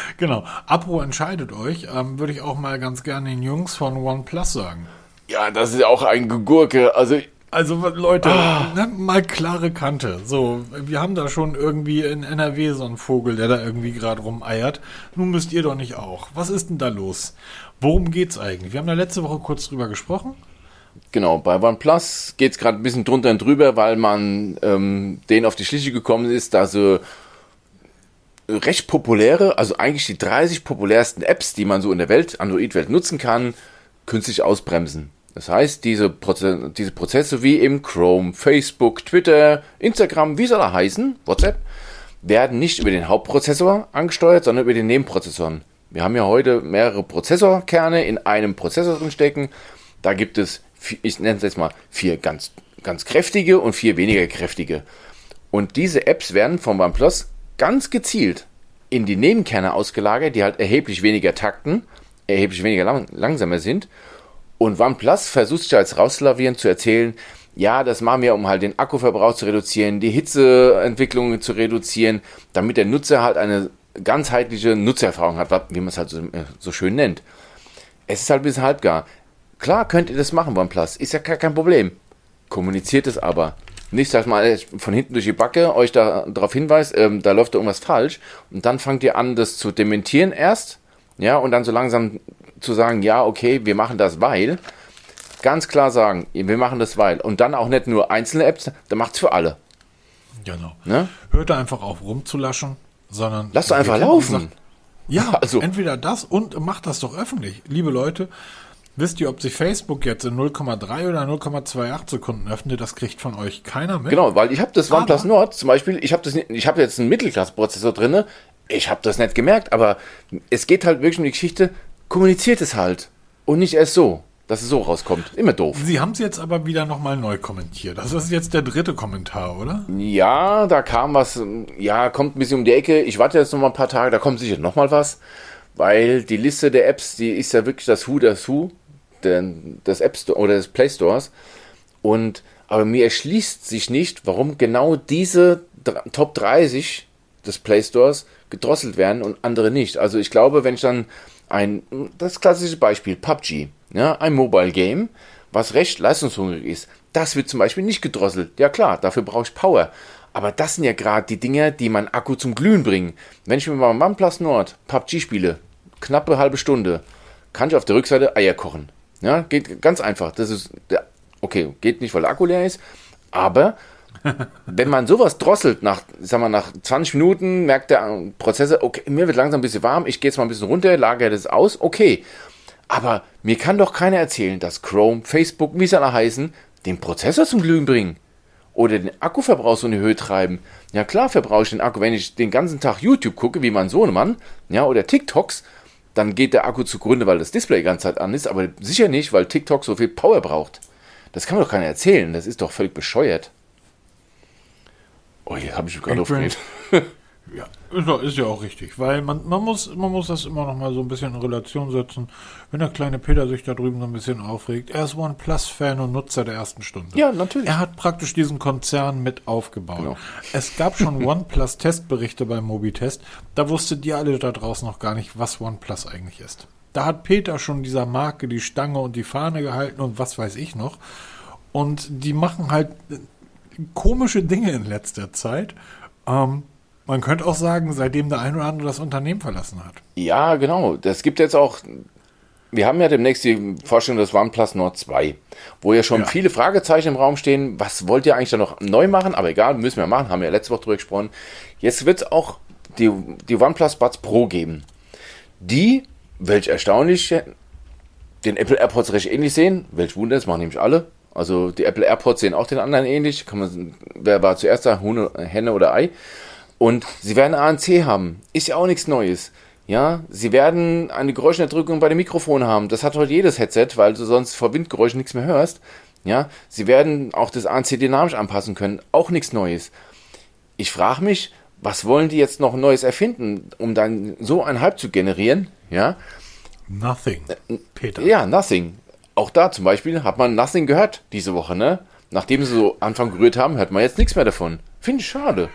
Genau. Apro entscheidet euch, ähm, würde ich auch mal ganz gerne den Jungs von OnePlus sagen. Ja, das ist auch ein Gurke. Also also Leute, ah. ne, mal klare Kante. So, wir haben da schon irgendwie in NRW so einen Vogel, der da irgendwie gerade rumeiert. Nun müsst ihr doch nicht auch. Was ist denn da los? Worum geht's eigentlich? Wir haben da letzte Woche kurz drüber gesprochen. Genau, bei OnePlus geht es gerade ein bisschen drunter und drüber, weil man ähm, denen auf die Schliche gekommen ist, dass sie recht populäre, also eigentlich die 30 populärsten Apps, die man so in der Welt, Android-Welt nutzen kann, künstlich ausbremsen. Das heißt, diese, Proze diese Prozesse wie im Chrome, Facebook, Twitter, Instagram, wie soll er heißen, WhatsApp, werden nicht über den Hauptprozessor angesteuert, sondern über den Nebenprozessoren. Wir haben ja heute mehrere Prozessorkerne in einem Prozessor drin stecken. Da gibt es, ich nenne es jetzt mal, vier ganz, ganz kräftige und vier weniger kräftige. Und diese Apps werden vom OnePlus ganz gezielt in die Nebenkerne ausgelagert, die halt erheblich weniger takten, erheblich weniger lang langsamer sind Und OnePlus versucht sich jetzt rauszulavieren, zu erzählen, ja, das machen wir, um halt den Akkuverbrauch zu reduzieren, die Hitzeentwicklung zu reduzieren, damit der Nutzer halt eine ganzheitliche Nutzererfahrung hat, wie man es halt so, äh, so schön nennt. Es ist halt ein bisschen halbgar. Klar könnt ihr das machen, OnePlus, ist ja kein Problem. Kommuniziert es aber. Nicht, dass man von hinten durch die Backe euch da darauf hinweist, ähm, da läuft da irgendwas falsch und dann fangt ihr an, das zu dementieren erst, ja, und dann so langsam zu sagen, ja, okay, wir machen das, weil. Ganz klar sagen, wir machen das, weil. Und dann auch nicht nur einzelne Apps, dann macht es für alle. Genau. Ne? Hört da einfach auf rumzulaschen, sondern. Lasst einfach laufen. Sagt, ja, also. entweder das und macht das doch öffentlich. Liebe Leute, wisst ihr, ob sich Facebook jetzt in 0,3 oder 0,28 Sekunden öffnet? Das kriegt von euch keiner mit. Genau, weil ich habe das OnePlus Nord zum Beispiel, ich habe hab jetzt einen Mittelklasse-Prozessor drin, ich habe das nicht gemerkt, aber es geht halt wirklich um die Geschichte, kommuniziert es halt. Und nicht erst so, dass es so rauskommt. Immer doof. Sie haben es jetzt aber wieder nochmal neu kommentiert. Das ist jetzt der dritte Kommentar, oder? Ja, da kam was, ja, kommt ein bisschen um die Ecke. Ich warte jetzt noch mal ein paar Tage, da kommt sicher nochmal was. Weil die Liste der Apps, die ist ja wirklich das Who, das Who des App Store oder des Play Stores. Und aber mir erschließt sich nicht, warum genau diese Top 30 des Play Stores gedrosselt werden und andere nicht. Also ich glaube, wenn ich dann ein, das klassische Beispiel, PUBG, ja, ein Mobile Game, was recht leistungshungrig ist, das wird zum Beispiel nicht gedrosselt. Ja klar, dafür brauche ich Power. Aber das sind ja gerade die Dinge, die mein Akku zum Glühen bringen. Wenn ich mit meinem OnePlus Nord PUBG spiele, knappe halbe Stunde, kann ich auf der Rückseite Eier kochen. Ja, geht ganz einfach. Das ist, okay, geht nicht, weil der Akku leer ist, aber wenn man sowas drosselt, nach, sag mal, nach 20 Minuten merkt der Prozessor, okay, mir wird langsam ein bisschen warm, ich gehe jetzt mal ein bisschen runter, lagere das aus, okay. Aber mir kann doch keiner erzählen, dass Chrome, Facebook, wie sie alle heißen, den Prozessor zum Glühen bringen. Oder den Akkuverbrauch so in die Höhe treiben. Ja klar verbrauche ich den Akku, wenn ich den ganzen Tag YouTube gucke, wie mein Sohnemann, ja, oder TikToks, dann geht der Akku zugrunde, weil das Display die ganze Zeit an ist, aber sicher nicht, weil TikTok so viel Power braucht. Das kann mir doch keiner erzählen, das ist doch völlig bescheuert. Oh, hier habe ich mich gerade aufgeregt. Ja, ist, ja auch richtig, weil man, man, muss, man muss das immer noch mal so ein bisschen in Relation setzen. Wenn der kleine Peter sich da drüben so ein bisschen aufregt, er ist OnePlus-Fan und Nutzer der ersten Stunde. Ja, natürlich. Er hat praktisch diesen Konzern mit aufgebaut. Genau. Es gab schon OnePlus-Testberichte beim Mobitest, da wusstet ihr alle da draußen noch gar nicht, was OnePlus eigentlich ist. Da hat Peter schon dieser Marke die Stange und die Fahne gehalten und was weiß ich noch. Und die machen halt komische Dinge in letzter Zeit. Ähm, man könnte auch sagen, seitdem der ein oder andere das Unternehmen verlassen hat. Ja, genau. Das gibt jetzt auch. Wir haben ja demnächst die Vorstellung des OnePlus Nord 2, wo ja schon ja. viele Fragezeichen im Raum stehen. Was wollt ihr eigentlich da noch neu machen? Aber egal, müssen wir machen. Haben wir ja letzte Woche drüber gesprochen. Jetzt wird es auch die, die OnePlus Buds Pro geben. Die, welch erstaunlich, den Apple AirPods recht ähnlich sehen. Welch Wunder, das machen nämlich alle. Also die Apple AirPods sehen auch den anderen ähnlich. Kann man, wer war zuerst da, Hune, Henne oder Ei? Und sie werden ANC haben. Ist ja auch nichts Neues. Ja, sie werden eine Geräuschunterdrückung bei dem Mikrofon haben. Das hat heute jedes Headset, weil du sonst vor Windgeräuschen nichts mehr hörst. Ja, sie werden auch das ANC dynamisch anpassen können. Auch nichts Neues. Ich frage mich, was wollen die jetzt noch Neues erfinden, um dann so einen Hype zu generieren? Ja. Nothing. Peter. Ja, nothing auch da zum Beispiel hat man Nothing gehört diese Woche, ne? Nachdem sie so Anfang gerührt haben, hört man jetzt nichts mehr davon. Finde ich schade.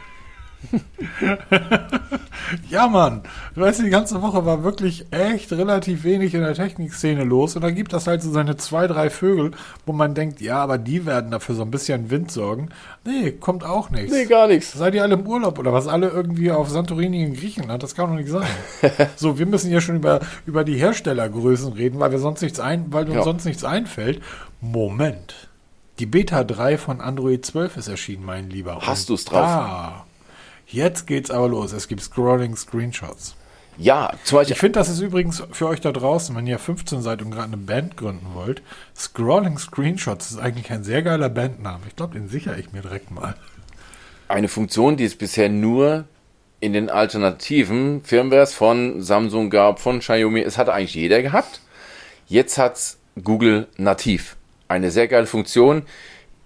ja, Mann. Du weißt, die ganze Woche war wirklich echt relativ wenig in der Technikszene los. Und dann gibt das halt so seine zwei, drei Vögel, wo man denkt, ja, aber die werden dafür so ein bisschen Wind sorgen. Nee, kommt auch nichts. Nee, gar nichts. Seid ihr alle im Urlaub oder was? Alle irgendwie auf Santorini in Griechenland? Das kann doch nicht sein. so, wir müssen ja schon über, über die Herstellergrößen reden, weil wir sonst nichts ein, weil uns ja. sonst nichts einfällt. Moment. Die Beta 3 von Android 12 ist erschienen, mein Lieber. Hast du es drauf? Ah, Jetzt geht's aber los. Es gibt Scrolling Screenshots. Ja, zum Beispiel. Ich finde, das ist übrigens für euch da draußen, wenn ihr 15 seid und gerade eine Band gründen wollt, Scrolling Screenshots ist eigentlich ein sehr geiler Bandname. Ich glaube, den sichere ich mir direkt mal. Eine Funktion, die es bisher nur in den alternativen Firmwares von Samsung gab, von Xiaomi. Es hat eigentlich jeder gehabt. Jetzt hat's Google nativ. Eine sehr geile Funktion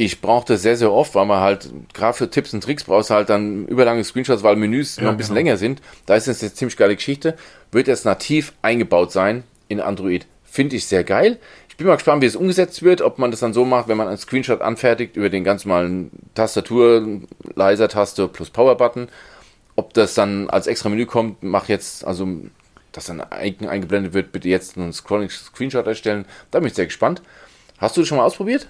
ich brauche das sehr, sehr oft, weil man halt, gerade für Tipps und Tricks brauchst du halt dann überlange Screenshots, weil Menüs ja, noch ein bisschen genau. länger sind. Da ist es eine ziemlich geile Geschichte. Wird jetzt nativ eingebaut sein in Android. Finde ich sehr geil. Ich bin mal gespannt, wie es umgesetzt wird, ob man das dann so macht, wenn man einen Screenshot anfertigt über den ganz normalen Tastatur, Leiser-Taste plus Power-Button, ob das dann als extra Menü kommt, mach jetzt, also dass dann eingeblendet wird, bitte jetzt einen Screenshot erstellen. Da bin ich sehr gespannt. Hast du das schon mal ausprobiert?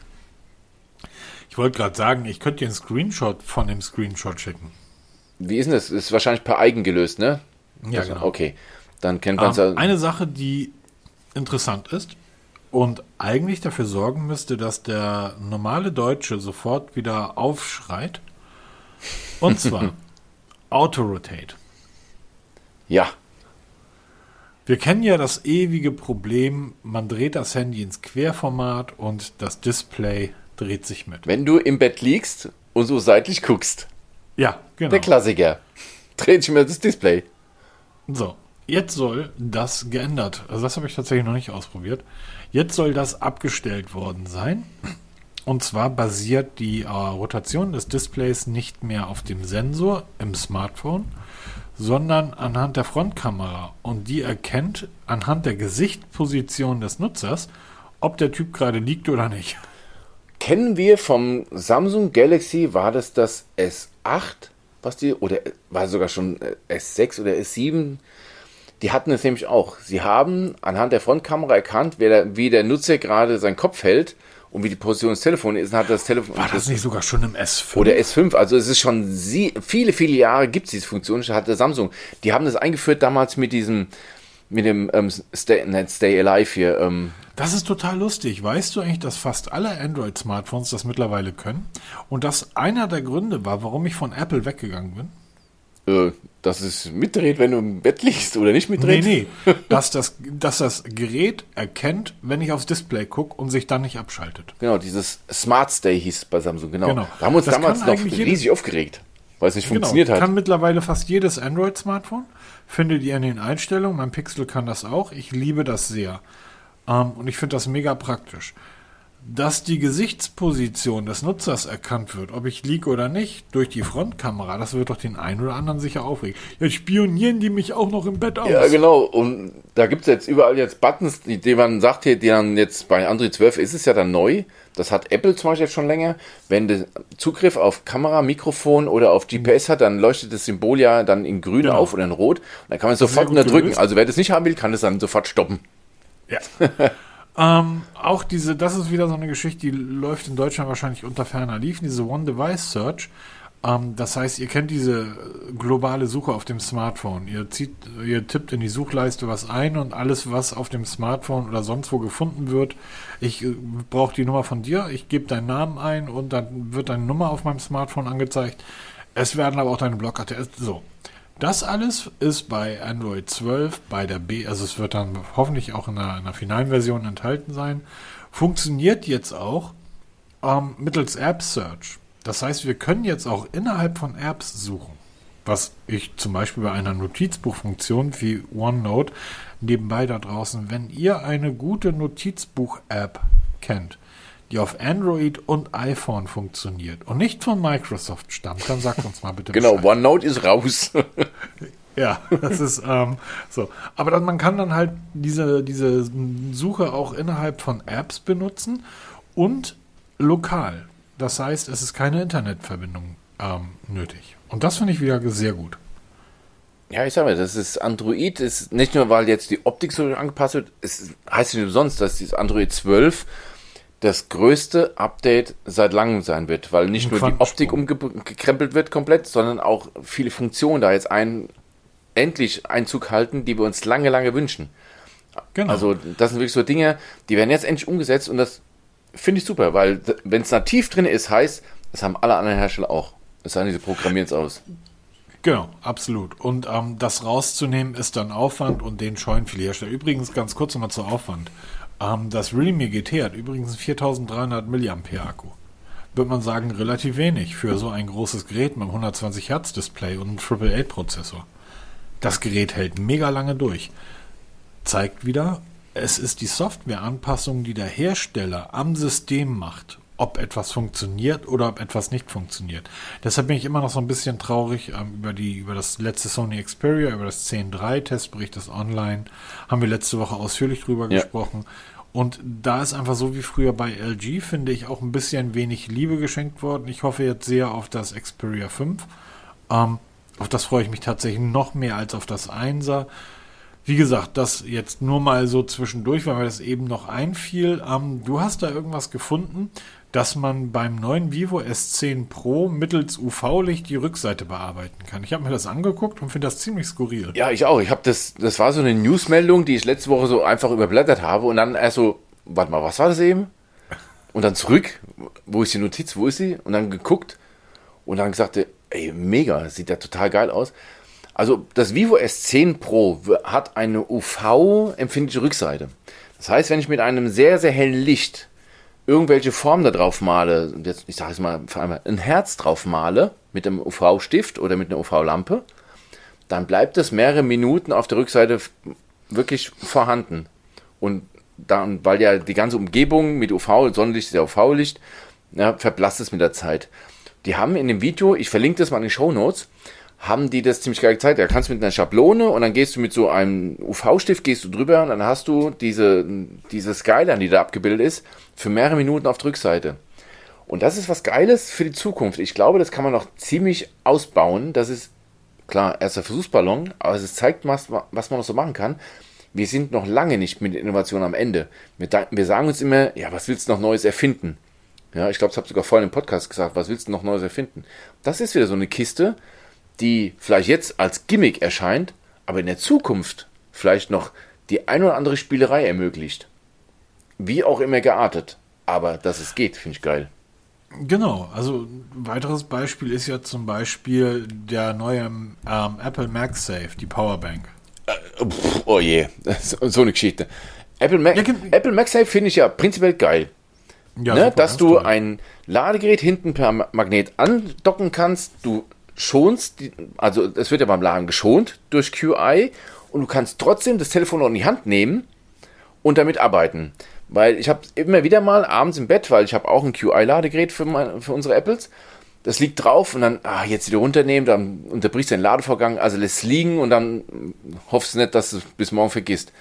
Ich wollte gerade sagen, ich könnte dir einen Screenshot von dem Screenshot schicken. Wie ist denn das? Das ist wahrscheinlich per Eigen gelöst, ne? Ja, also, genau. Okay. Dann kennt man es Ähm, eine Sache, die interessant ist und eigentlich dafür sorgen müsste, dass der normale Deutsche sofort wieder aufschreit. Und zwar Auto-Rotate. Ja. Wir kennen ja das ewige Problem, man dreht das Handy ins Querformat und das Display dreht sich mit. Wenn du im Bett liegst und so seitlich guckst, Ja, genau. der Klassiker, dreht sich mir das Display. So, jetzt soll das geändert. Also das habe ich tatsächlich noch nicht ausprobiert. Jetzt soll das abgestellt worden sein. Und zwar basiert die äh, Rotation des Displays nicht mehr auf dem Sensor im Smartphone, sondern anhand der Frontkamera. Und die erkennt anhand der Gesichtsposition des Nutzers, ob der Typ gerade liegt oder nicht. Kennen wir vom Samsung Galaxy, war das das S8, was die, oder war sogar schon äh, S6 oder S7? Die hatten es nämlich auch. Sie haben anhand der Frontkamera erkannt, wer der, wie der Nutzer gerade seinen Kopf hält und wie die Position des Telefons ist. Und hat das Telefon War das nicht sogar schon im S5? oder S5, also es ist schon sie, viele, viele Jahre gibt es diese Funktion, hat der Samsung. Die haben das eingeführt damals mit diesem, mit dem ähm, Stay, nicht Stay Alive hier. Ähm, Das ist total lustig. Weißt du eigentlich, dass fast alle Android-Smartphones das mittlerweile können? Und das einer der Gründe war, warum ich von Apple weggegangen bin? äh, dass es mitdreht, wenn du im Bett liegst oder nicht mitdreht. Nee, nee. dass, das, dass das Gerät erkennt, wenn ich aufs Display gucke und sich dann nicht abschaltet. Genau, dieses Smart Stay hieß es bei Samsung, genau. Genau. Da haben wir uns Das damals noch riesig aufgeregt, weil es nicht funktioniert genau. hat. Kann mittlerweile fast jedes Android-Smartphone. Findet ihr in den Einstellungen. Mein Pixel kann das auch. Ich liebe das sehr. Ähm, und ich finde das mega praktisch. Dass die Gesichtsposition des Nutzers erkannt wird, ob ich liege oder nicht, durch die Frontkamera, das wird doch den einen oder anderen sicher aufregen. Jetzt spionieren die mich auch noch im Bett aus. Ja, genau. Und da gibt es jetzt überall jetzt Buttons, die, die man sagt hier, die dann jetzt bei Android 12 ist es ja dann neu. Das hat Apple zum Beispiel schon länger. Wenn du Zugriff auf Kamera, Mikrofon oder auf GPS hat, dann leuchtet das Symbol ja dann in grün Genau. auf oder in rot. Und dann kann man es sofort unterdrücken. gelöst. Also wer das nicht haben will, kann es dann sofort stoppen. Ja. ähm, auch diese, das ist wieder so eine Geschichte, die läuft in Deutschland wahrscheinlich unter ferner Liefen, diese One-Device-Search. Ähm, das heißt, ihr kennt diese globale Suche auf dem Smartphone. Ihr, zieht, ihr tippt in die Suchleiste was ein und alles, was auf dem Smartphone oder sonst wo gefunden wird, ich äh, brauche die Nummer von dir, ich gebe deinen Namen ein und dann wird deine Nummer auf meinem Smartphone angezeigt. Es werden aber auch deine Blockadresse. So. Das alles ist bei Android 12, bei der B, also es wird dann hoffentlich auch in der, in der finalen Version enthalten sein, funktioniert jetzt auch ähm, mittels App Search. Das heißt, wir können jetzt auch innerhalb von Apps suchen. Was ich zum Beispiel bei einer Notizbuchfunktion wie OneNote nebenbei da draußen, wenn ihr eine gute Notizbuch-App kennt, die auf Android und iPhone funktioniert und nicht von Microsoft stammt, dann sagt uns mal bitte Genau, Bescheid. OneNote ist raus. Ja, das ist ähm, so. Aber dann, man kann dann halt diese, diese Suche auch innerhalb von Apps benutzen und lokal. Das heißt, es ist keine Internetverbindung ähm, nötig. Und das finde ich wieder sehr gut. Ja, ich sag mal, das ist Android, ist nicht nur, weil jetzt die Optik so angepasst wird, es heißt nicht umsonst, dass dieses Android 12 das größte Update seit langem sein wird, weil nicht Ein nur die Optik umgekrempelt wird komplett, sondern auch viele Funktionen da jetzt ein, endlich Einzug halten, die wir uns lange, lange wünschen. Genau. Also das sind wirklich so Dinge, die werden jetzt endlich umgesetzt und das finde ich super, weil wenn es nativ drin ist, heißt, das haben alle anderen Hersteller auch. Es sei denn, sie programmieren es aus. Genau, absolut. Und ähm, das rauszunehmen ist dann Aufwand und den scheuen viele Hersteller. Übrigens, ganz kurz nochmal zu Aufwand. Ähm, das Realme GT hat übrigens einen 4300 mAh Akku. Würde man sagen, relativ wenig für so ein großes Gerät mit einem 120 Hertz Display und einem Triple 8 Prozessor. Das Gerät hält mega lange durch. Zeigt wieder, es ist die Softwareanpassung, die der Hersteller am System macht, ob etwas funktioniert oder ob etwas nicht funktioniert. Deshalb bin ich immer noch so ein bisschen traurig ähm, über, die, über das letzte Sony Xperia, über das 10.3 Testbericht ist online. Haben wir letzte Woche ausführlich drüber Ja. gesprochen. Und da ist einfach so wie früher bei LG, finde ich, auch ein bisschen wenig Liebe geschenkt worden. Ich hoffe jetzt sehr auf das Xperia 5. Ähm, auf das freue ich mich tatsächlich noch mehr als auf das 1er. Wie gesagt, das jetzt nur mal so zwischendurch, weil mir das eben noch einfiel. Ähm, du hast da irgendwas gefunden, dass man beim neuen Vivo S10 Pro mittels UV-Licht die Rückseite bearbeiten kann. Ich habe mir das angeguckt und finde das ziemlich skurril. Ja, ich auch. Ich habe das, das war so eine Newsmeldung, die ich letzte Woche so einfach überblättert habe und dann erst so, warte mal, was war das eben? Und dann zurück, wo ist die Notiz, wo ist sie? Und dann geguckt und dann gesagt, ey, mega, sieht ja total geil aus. Also das Vivo S10 Pro hat eine UV-empfindliche Rückseite. Das heißt, wenn ich mit einem sehr, sehr hellen Licht irgendwelche Formen da drauf male, jetzt, ich sage es mal, vor allem ein Herz drauf male mit einem UV-Stift oder mit einer UV-Lampe, dann bleibt es mehrere Minuten auf der Rückseite wirklich vorhanden. Und dann, weil ja die ganze Umgebung mit UV, Sonnenlicht ist ja UV-Licht, ja, verblasst es mit der Zeit. Die haben in dem Video, ich verlinke das mal in den Show Notes, haben die das ziemlich geil gezeigt. Da kannst du mit einer Schablone und dann gehst du mit so einem UV-Stift, gehst du drüber und dann hast du diese, diese Skyline, die da abgebildet ist, für mehrere Minuten auf der Rückseite. Und das ist was Geiles für die Zukunft. Ich glaube, das kann man noch ziemlich ausbauen. Das ist, klar, erster Versuchsballon, aber es zeigt, was, was man noch so machen kann. Wir sind noch lange nicht mit Innovation am Ende. Wir, wir sagen uns immer, ja, was willst du noch Neues erfinden? Ja, ich glaube, das habe sogar vorhin im Podcast gesagt, was willst du noch Neues erfinden? Das ist wieder so eine Kiste, die vielleicht jetzt als Gimmick erscheint, aber in der Zukunft vielleicht noch die ein oder andere Spielerei ermöglicht. Wie auch immer geartet. Aber dass es geht, finde ich geil. Genau, also ein weiteres Beispiel ist ja zum Beispiel der neue ähm, Apple MagSafe, die Powerbank. Äh, pff, oh je, so eine Geschichte. Apple, Mac, ja, Apple MagSafe finde ich ja prinzipiell geil. Ja, ne, super, dass du toll. ein Ladegerät hinten per Magnet andocken kannst, du schonst, die, also es wird ja beim Laden geschont durch QI und du kannst trotzdem das Telefon noch in die Hand nehmen und damit arbeiten. Weil ich habe immer wieder mal abends im Bett, weil ich habe auch ein QI-Ladegerät für, für unsere Apples. Das liegt drauf und dann, ah, jetzt wieder runternehmen, dann unterbrichst du den Ladevorgang, also lässt liegen und dann hoffst du nicht, dass du es bis morgen vergisst.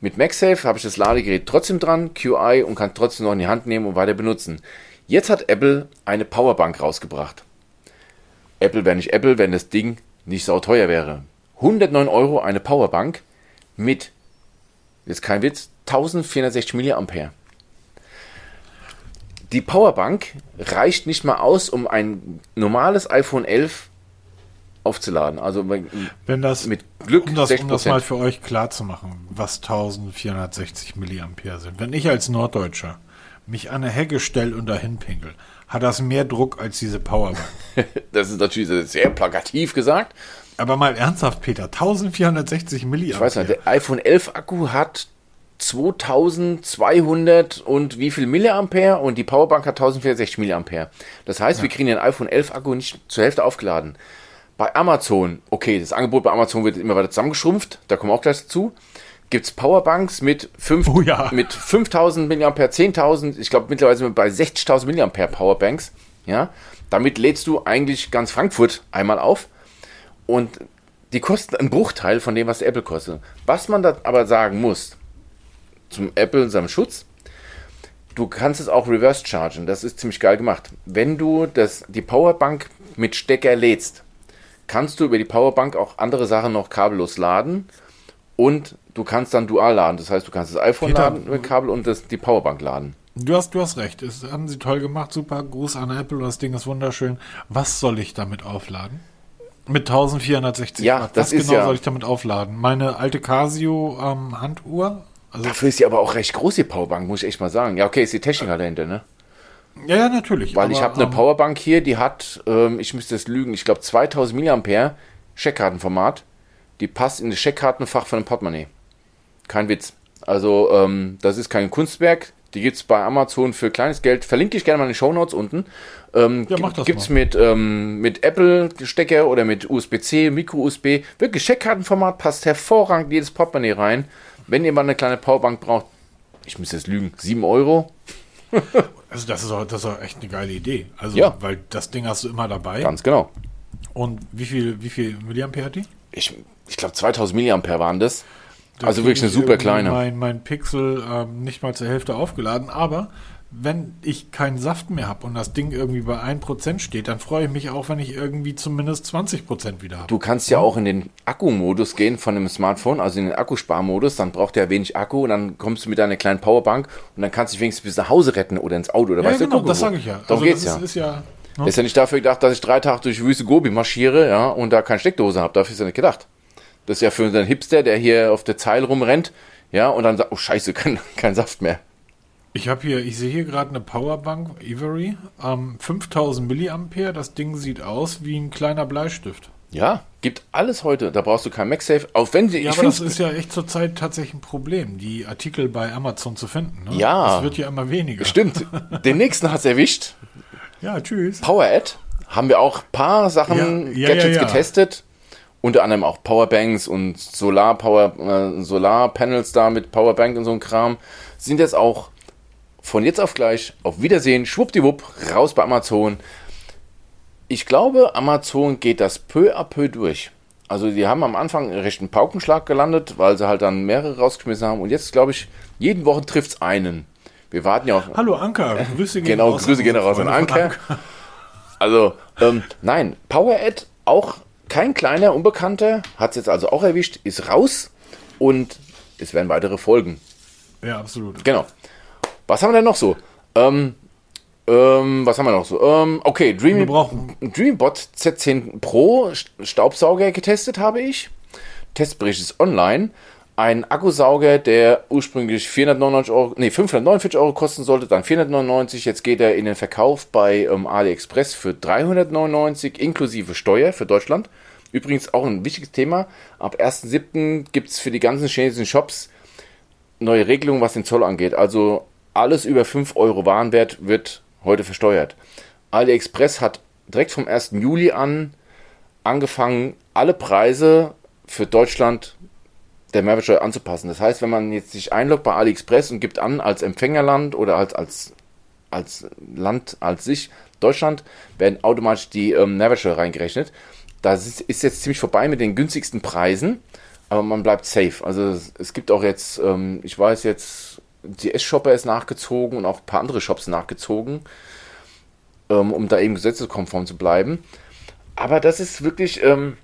Mit MagSafe habe ich das Ladegerät trotzdem dran, QI und kann trotzdem noch in die Hand nehmen und weiter benutzen. Jetzt hat Apple eine Powerbank rausgebracht. Apple wäre nicht Apple, wenn das Ding nicht sau teuer wäre. 109 Euro eine Powerbank mit, jetzt kein Witz, 1460 mAh. Die Powerbank reicht nicht mal aus, um ein normales iPhone 11 aufzuladen. Also wenn das mit Glück um das, um das mal für euch klar zu machen, was 1460 mAh sind. Wenn ich als Norddeutscher mich an eine Hecke stelle und dahin pinkel, hat das mehr Druck als diese Powerbank. das ist natürlich sehr plakativ gesagt. Aber mal ernsthaft, Peter, 1460 mAh. Ich weiß nicht, der iPhone 11 Akku hat 2200 und wie viel Milliampere und die Powerbank hat 1460 Milliampere. Das heißt, ja. wir kriegen den iPhone 11 Akku nicht zur Hälfte aufgeladen. Bei Amazon, okay, das Angebot bei Amazon wird immer weiter zusammengeschrumpft, da kommen wir auch gleich dazu gibt es Powerbanks mit, 5, oh ja. mit 5000 mAh, 10.000, ich glaube mittlerweile sind wir bei 60.000 mAh Powerbanks. Ja? Damit lädst du eigentlich ganz Frankfurt einmal auf und die kosten einen Bruchteil von dem, was Apple kostet. Was man da aber sagen muss, zum Apple und seinem Schutz, du kannst es auch reverse chargen. Das ist ziemlich geil gemacht. Wenn du das, die Powerbank mit Stecker lädst, kannst du über die Powerbank auch andere Sachen noch kabellos laden und du kannst dann dual laden. Das heißt, du kannst das iPhone Peter, laden mit Kabel und das, die Powerbank laden. Du hast, du hast recht. Das haben sie toll gemacht. Super. Gruß an Apple. Das Ding ist wunderschön. Was soll ich damit aufladen? Mit 1460 ja, Watt. Das Was ist genau ja. soll ich damit aufladen? Meine alte Casio ähm, Handuhr? Also Dafür ist sie aber auch recht groß, die Powerbank, muss ich echt mal sagen. Ja, okay, ist die Technik dahinter, ne? Ja, ja, natürlich. Weil aber, ich habe eine ähm, Powerbank hier, die hat, ähm, ich müsste es lügen, ich glaube 2000 mAh, Scheckkartenformat. Die passt in das Scheckkartenfach von einem Portemonnaie. Kein Witz. Also, ähm, das ist kein Kunstwerk. Die gibt es bei Amazon für kleines Geld. Verlinke ich gerne mal in den Show Notes unten. Ähm, ja, mach das Gibt es mit, ähm, mit Apple-Stecker oder mit USB-C, Micro-USB. Wirklich Scheckkartenformat, passt hervorragend jedes Portemonnaie rein. Wenn ihr mal eine kleine Powerbank braucht, ich muss jetzt lügen, 7 Euro. also das ist, auch, das ist auch echt eine geile Idee. Also, ja. weil das Ding hast du immer dabei. Ganz genau. Und wie viel, wie viel Milliampere hat die? Ich, ich glaube 2000 Milliampere waren das. Da Also wirklich eine super kleine. Mein, mein Pixel ähm, nicht mal zur Hälfte aufgeladen, aber wenn ich keinen Saft mehr habe und das Ding irgendwie bei 1% steht, dann freue ich mich auch, wenn ich irgendwie zumindest 20% wieder habe. Du kannst ja auch in den Akkumodus gehen von dem Smartphone, also in den Akkusparmodus, dann braucht der wenig Akku und dann kommst du mit deiner kleinen Powerbank und dann kannst du dich wenigstens bis nach Hause retten oder ins Auto oder Ja, weißt du, genau, guck, das sage ich ja. Darum geht's das ja. ist, ist ja ne? Ist ja nicht dafür gedacht, dass ich drei Tage durch Wüste Gobi marschiere, ja, und da keine Steckdose habe. Dafür ist ja nicht gedacht. Das ist ja für unseren Hipster, der hier auf der Zeil rumrennt, ja, und dann sagt, oh scheiße, kein, kein Saft mehr. Ich habe hier, ich sehe hier gerade eine Powerbank Ivory, ähm, 5000 Milliampere. Das Ding sieht aus wie ein kleiner Bleistift. Ja, gibt alles heute. Da brauchst du kein MagSafe. Auch wenn sie, Ja, aber das ist ja echt zurzeit tatsächlich ein Problem, die Artikel bei Amazon zu finden. Ne? Ja. Das wird ja immer weniger. stimmt. Den nächsten hat's erwischt. Ja, tschüss. PowerAd haben wir auch ein paar Sachen, Ja, ja, Gadgets ja, getestet. Unter anderem auch Powerbanks und Solar Power, äh, Solarpanels da mit Powerbank und so ein Kram. Sind jetzt auch von jetzt auf gleich auf Wiedersehen, schwuppdiwupp, raus bei Amazon. Ich glaube, Amazon geht das peu à peu durch. Also die haben am Anfang einen rechten Paukenschlag gelandet, weil sie halt dann mehrere rausgeschmissen haben. Und jetzt, glaube ich, jeden Wochen trifft's einen. Wir warten ja auch. Hallo Anker, Grüße gehen Genau, raus Grüße an gehen raus an von Anker. Also, ähm, nein, PowerAd, auch kein kleiner Unbekannter, hat es jetzt also auch erwischt, ist raus und es werden weitere folgen. Ja, absolut. Genau. Was haben wir denn noch so? Ähm, ähm, was haben wir noch so? Ähm, okay, Dreamy, DreamyBot Z10 Pro St- Staubsauger getestet habe ich. Testbericht ist online. Ein Akkusauger, der ursprünglich 499 Euro, nee, 549 Euro kosten sollte, dann 499. Jetzt geht er in den Verkauf bei ähm, AliExpress für 399 inklusive Steuer für Deutschland. Übrigens auch ein wichtiges Thema. Ab 1.7. gibt es für die ganzen chinesischen Shops neue Regelungen, was den Zoll angeht. Also alles über 5 Euro Warenwert wird heute versteuert. AliExpress hat direkt vom 1. Juli an angefangen, alle Preise für Deutschland der Mehrwertsteuer anzupassen. Das heißt, wenn man jetzt sich einloggt bei AliExpress und gibt an als Empfängerland oder als, als, als Land als sich, Deutschland, werden automatisch die ähm, Mehrwertsteuer reingerechnet. Das ist, ist jetzt ziemlich vorbei mit den günstigsten Preisen, aber man bleibt safe. Also es, es gibt auch jetzt, ähm, ich weiß jetzt, die S-Shopper ist nachgezogen und auch ein paar andere Shops nachgezogen, ähm, um da eben gesetzeskonform zu bleiben. Aber das ist wirklich, ähm,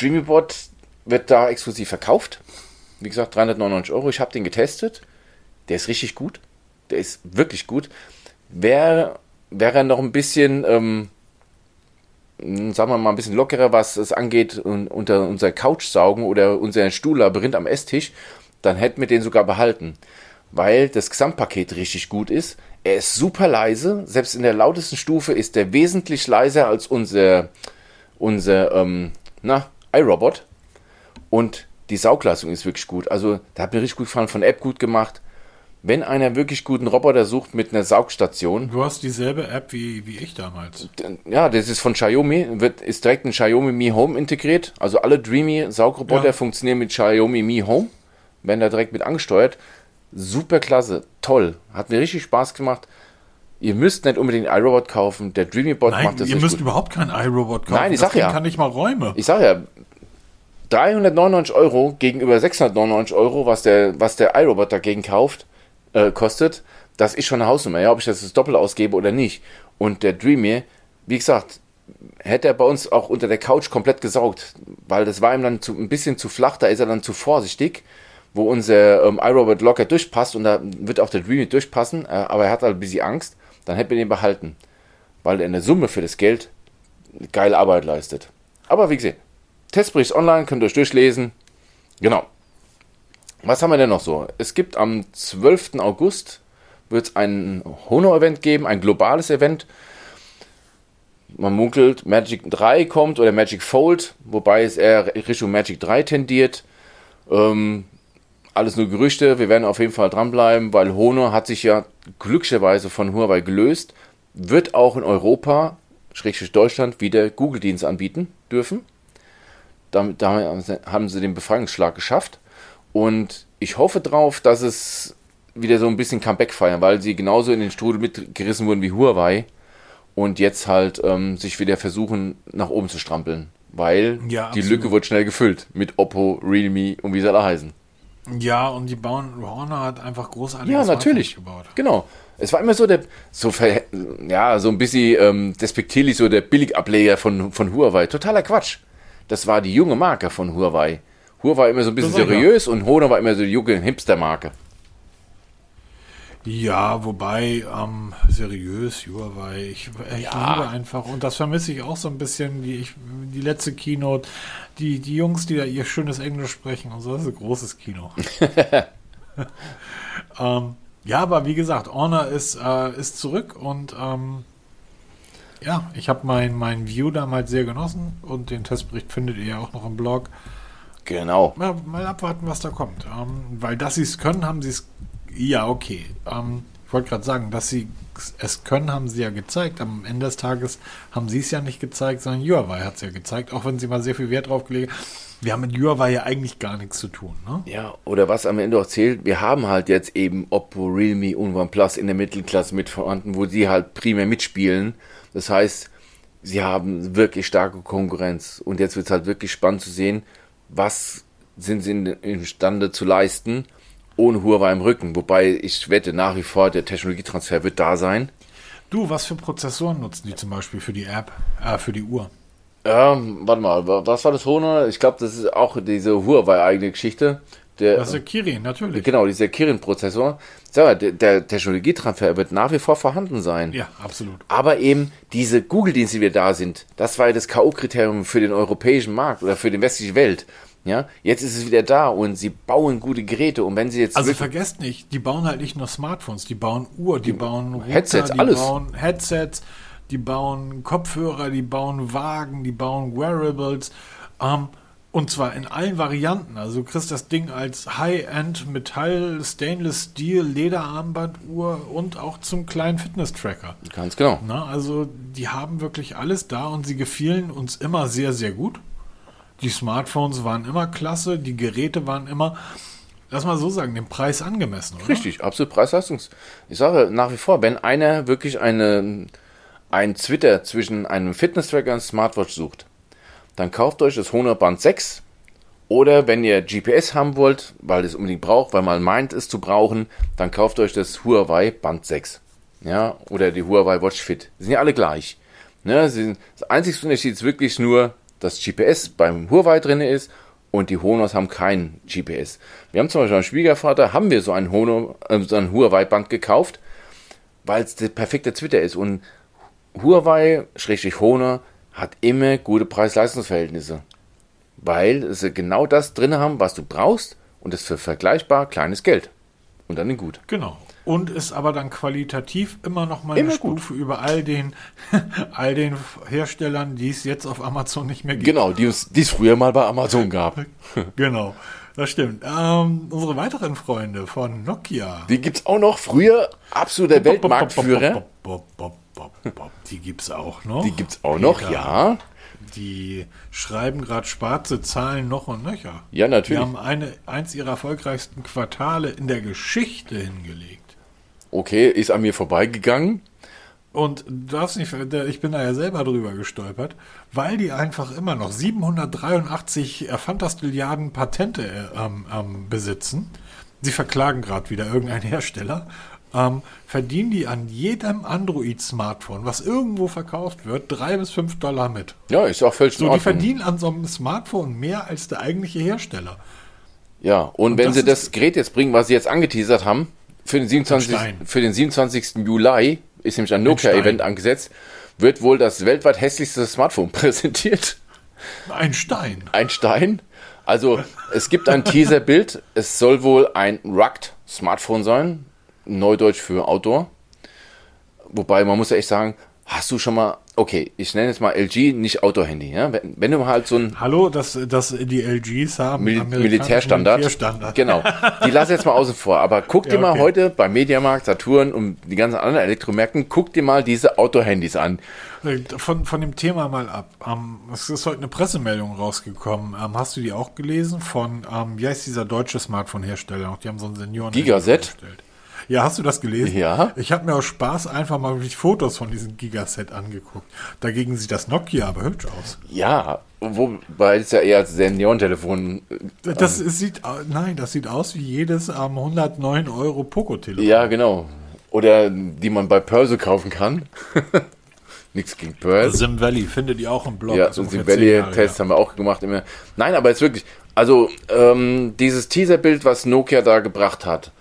DreamyBot wird da exklusiv verkauft. Wie gesagt, 399 Euro. Ich habe den getestet. Der ist richtig gut. Der ist wirklich gut. Wäre wäre noch ein bisschen, ähm, sagen wir mal, ein bisschen lockerer, was es angeht, un unter unser Couchsaugen oder unser Stuhllabyrinth am Esstisch, dann hätten wir den sogar behalten. Weil das Gesamtpaket richtig gut ist. Er ist super leise. Selbst in der lautesten Stufe ist er wesentlich leiser als unser, unser ähm, na, iRobot. Und die Saugleistung ist wirklich gut. Also, da hat mir richtig gut gefallen, von App gut gemacht. Wenn einer wirklich guten Roboter sucht mit einer Saugstation, Du hast dieselbe App wie, wie ich damals. ja, das ist von Xiaomi, wird, ist direkt ein Xiaomi Mi Home integriert. Also alle Dreamy Saugroboter Ja. funktionieren mit Xiaomi Mi Home, werden da direkt mit angesteuert. Super klasse, toll, hat mir richtig Spaß gemacht. Ihr müsst nicht unbedingt iRobot kaufen, der DreamyBot Nein, macht das ihr richtig müsst gut. überhaupt keinen iRobot kaufen. Nein, ich das sag ja. kann nicht mal Räume. Ich sage ja, 399 Euro gegenüber 699 Euro, was der, was der iRobot dagegen kauft, äh, kostet, das ist schon eine Hausnummer, ja, ob ich das jetzt doppelt ausgebe oder nicht. Und der Dreamy, wie gesagt, hätte er bei uns auch unter der Couch komplett gesaugt, weil das war ihm dann zu, ein bisschen zu flach, da ist er dann zu vorsichtig, wo unser ähm, iRobot locker durchpasst und da wird auch der Dreamy durchpassen, äh, aber er hat halt ein bisschen Angst, dann hätte wir den behalten, weil er in der Summe für das Geld geile Arbeit leistet. Aber wie gesagt, Testbericht online, könnt ihr euch durchlesen. Genau. Was haben wir denn noch so? Es gibt am 12. August wird es ein Honor-Event geben, ein globales Event. Man munkelt, Magic 3 kommt oder Magic Fold, wobei es eher Richtung Magic 3 tendiert. Ähm, alles nur Gerüchte, wir werden auf jeden Fall dranbleiben, weil Honor hat sich ja glücklicherweise von Huawei gelöst, wird auch in Europa, Schrägstrich Deutschland, wieder Google-Dienst anbieten dürfen. Damit, damit haben sie den Befreiungsschlag geschafft. Und ich hoffe drauf, dass es wieder so ein bisschen Comeback feiern, weil sie genauso in den Strudel mitgerissen wurden wie Huawei und jetzt halt ähm, sich wieder versuchen, nach oben zu strampeln. weil Ja, die. Lücke wird schnell gefüllt mit Oppo, Realme und wie sie alle heißen. Ja, und die bauen, Horner hat einfach großartige Ja, natürlich. gebaut. Genau. Es war immer so der, so ver, ja, so ein bisschen ähm, despektierlich, so der Billigableger von, von Huawei. Totaler Quatsch. Das war die junge Marke von Huawei. Huawei war immer so ein bisschen war ja. seriös und Honor war immer so die junge Hipster-Marke. Ja, wobei, ähm, seriös, Huawei, ich, ich Ja. liebe einfach, und das vermisse ich auch so ein bisschen, die, ich, die letzte Keynote, die, die Jungs, die da ihr schönes Englisch sprechen und so, das ist ein großes Kino. ähm, ja, aber wie gesagt, Honor ist, äh, ist zurück und ähm, ja, ich habe mein, mein View damals sehr genossen und den Testbericht findet ihr ja auch noch im Blog. Genau. Mal, mal abwarten, was da kommt. Ähm, weil, dass sie es können, haben sie es. Ja, okay. Ähm, ich wollte gerade sagen, dass sie es können, haben sie ja gezeigt. Am Ende des Tages haben sie es ja nicht gezeigt, sondern Huawei hat es ja gezeigt, auch wenn sie mal sehr viel Wert drauf gelegt haben. Wir haben mit Huawei ja eigentlich gar nichts zu tun. Ne? Ja, oder was am Ende auch zählt, wir haben halt jetzt eben Oppo, Realme und OnePlus in der Mittelklasse mit vorhanden, wo sie halt primär mitspielen. Das heißt, sie haben wirklich starke Konkurrenz. Und jetzt wird es halt wirklich spannend zu sehen, was sind sie imstande zu leisten, ohne Huawei im Rücken. Wobei ich wette, nach wie vor, der Technologietransfer wird da sein. Du, was für Prozessoren nutzen die zum Beispiel für die App, äh, für die Uhr? Ja, warte mal, wa- was war das Honor? Ich glaube, das ist auch diese Huawei-eigene Geschichte. Der, Das ist der Kirin, natürlich. Genau, dieser Kirin-Prozessor. Sag mal, der, der Technologietransfer wird nach wie vor vorhanden sein. Ja, absolut. Aber eben diese Google-Dienste, die wir da sind, das war ja das K.O.-Kriterium für den europäischen Markt oder für die westliche Welt. Ja, jetzt ist es wieder da und sie bauen gute Geräte und wenn sie jetzt Also vergesst nicht, die bauen halt nicht nur Smartphones, die bauen Uhr, die, bauen Router, Headsets, die alles. bauen Headsets, die bauen Kopfhörer, die bauen Wagen, die bauen Wearables. Ähm, und zwar in allen Varianten. Also du kriegst das Ding als High-End Metall, Stainless Steel, Lederarmbanduhr und auch zum kleinen Fitness-Tracker. ganz genau. Na, also die haben wirklich alles da und sie gefielen uns immer sehr, sehr gut. Die Smartphones waren immer klasse, die Geräte waren immer, lass mal so sagen, dem Preis angemessen, oder? Richtig, absolut Preis-Leistungs. Ich sage nach wie vor, wenn einer wirklich eine, ein Twitter zwischen einem Fitness-Tracker und Smartwatch sucht, dann kauft euch das Honor Band 6 oder wenn ihr GPS haben wollt, weil es unbedingt braucht, weil man meint es zu brauchen, dann kauft euch das Huawei Band 6. Ja, oder die Huawei Watch Fit. Sind ja alle gleich. Ne, sind, das einzige Unterschied ist wirklich nur, dass GPS beim Huawei drin ist und die Honors haben kein GPS. Wir haben zum Beispiel beim Schwiegervater, haben wir so ein, Honor, äh, so ein Huawei-Band gekauft, weil es der perfekte Twitter ist. Und Huawei, Schrägstrich Honor, hat immer gute Preis-Leistungs-Verhältnisse. Weil sie genau das drin haben, was du brauchst und das für vergleichbar kleines Geld. Und dann in gut. Genau. Und ist aber dann qualitativ immer noch mal eine Immer gut. Stufe über all den, all den Herstellern, die es jetzt auf Amazon nicht mehr gibt. Genau, die es die es früher mal bei Amazon gab. Genau, das stimmt. Ähm, unsere weiteren Freunde von Nokia. Die gibt's auch noch. Früher absoluter Weltmarktführer. Die gibt's auch noch. Die gibt's auch noch, Peter, ja. Die schreiben gerade schwarze Zahlen noch und nöcher. Ja, Die natürlich. haben eine, eins ihrer erfolgreichsten Quartale in der Geschichte hingelegt. Okay, ist an mir vorbeigegangen. Und du darfst nicht, ich bin da ja selber drüber gestolpert, weil die einfach immer noch 783 Fantastilliarden Patente äh, ähm, ähm, besitzen. Sie verklagen gerade wieder irgendeinen Hersteller. Ähm, verdienen die an jedem Android-Smartphone, was irgendwo verkauft wird, drei bis fünf Dollar mit. Ja, ist auch völlig So, die verdienen an so einem Smartphone mehr als der eigentliche Hersteller. Ja, und, wenn das sie das Gerät jetzt bringen, was sie jetzt angeteasert haben, für den 27. Stein. Für den 27. Juli ist nämlich ein Nokia-Event angesetzt, wird wohl das weltweit hässlichste Smartphone präsentiert. Ein Stein. Ein Stein. Also, es gibt ein Teaserbild. Es soll wohl ein Rugged Smartphone sein. Neudeutsch für Outdoor. Wobei, man muss ja echt sagen, hast du schon mal, okay, ich nenne es mal LG, nicht Outdoor-Handy. Ja? Wenn, wenn du halt so ein Hallo, dass, dass die LGs haben. Mil Militärstandard. Militärstandard. Genau. Die lasse ich jetzt mal außen vor. Aber guck dir Ja, mal okay. heute bei Mediamarkt, Saturn und die ganzen anderen Elektromärkten, guck dir mal diese Outdoor-Handys an. Von, von dem Thema mal ab. Ähm, es ist heute eine Pressemeldung rausgekommen. Ähm, hast du die auch gelesen? Von, ähm, wie heißt dieser deutsche Smartphone-Hersteller noch? Die haben so einen Senioren. Gigaset? hergestellt. Ja, hast du das gelesen? Ja. Ich habe mir aus Spaß einfach mal wirklich Fotos von diesem Gigaset angeguckt. Dagegen sieht das Nokia aber hübsch aus. Ja, wobei es ja eher als Seniorentelefon. Das ist, sieht, nein, das sieht aus wie jedes ähm, 109 Euro Poco-Telefon. Ja, genau. Oder die man bei Pearl so kaufen kann. Nichts gegen Pearl. Sim Valley findet ihr auch im Blog. Ja, ist und ungefähr die 10 Jahre Valley-Tests her. haben wir auch gemacht immer. Nein, aber jetzt wirklich, also ähm, dieses Teaserbild, was Nokia da gebracht hat,